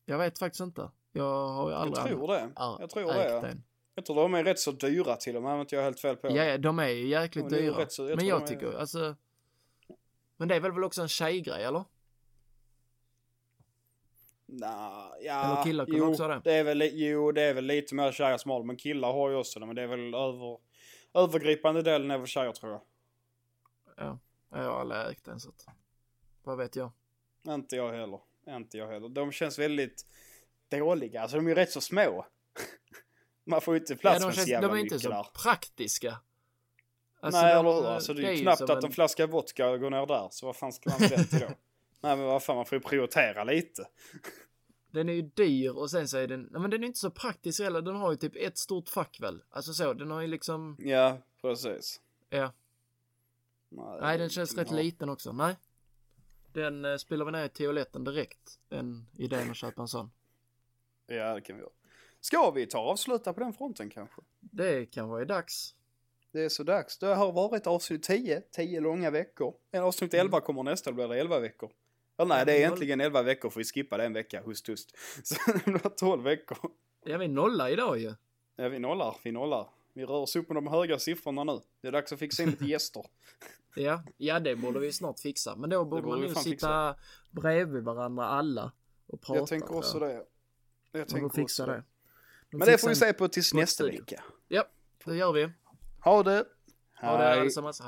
Jag vet faktiskt inte. Jag har ju Jag aldrig tror det. Ja, Jag tror det. en. Jag tror de är rätt så dyra till och med, om inte jag helt fel på. Ja, ja, de är ju Ja, jäkligt dyra. så- jag men jag de är- tycker, alltså. Men det är väl också en tjejgrej, eller? Nah, ja, Eller killar kan jo, också ha det. det är väl, jo, det är väl lite mer tjejer som har det, men killar har ju också det. Men det är väl över, övergripande delen är väl tjejer tror jag. Ja, jag har aldrig ägt en så att. Vad vet jag? Inte jag heller. Inte jag heller. De känns väldigt dåliga. Alltså de är ju rätt så små. Man får ju inte plats ja, de, med så känns, jävla de är inte så där. praktiska. Alltså, Nej, de- eller hur? Alltså det är ju knappt att en- en flaska vodka går ner där. Så vad fan ska man det till då? Nej men vad fan, man får ju prioritera lite. Den är ju dyr och sen så är den, nej men den är inte så praktisk heller. Den har ju typ ett stort fack väl? Alltså så, den har ju liksom, Ja, precis. ja. Nej, Nej, den känns rätt ja. liten också. Nej. Den eh, spelar vi ner i toaletten direkt. Den idén att köpa en sån. Ja, det kan vi göra. Ska vi ta och avsluta på den fronten kanske? Det kanske är dags. Det är så dags. Det har varit avsnitt 10, 10 långa veckor. En avsnitt 11 kommer nästa, då blir det 11 veckor. Eller nej, det är egentligen 11 veckor för vi skippade en vecka, hust hust. Så det blir 12 veckor. Ja, vi nollar idag ju. Ja, vi nollar, vi nollar. Vi rör oss upp med de höga siffrorna nu. Det är dags att fixa in lite gäster. Ja, ja det borde vi snart fixa. Men då borde borde man nog fan sitta bredvid varandra alla och prata. Jag tänker också det. Jag tänker fixa också det. Men det får vi Fixa se på tills nästa vecka. Ja, det gör vi. Ha det! Ha det allesammans.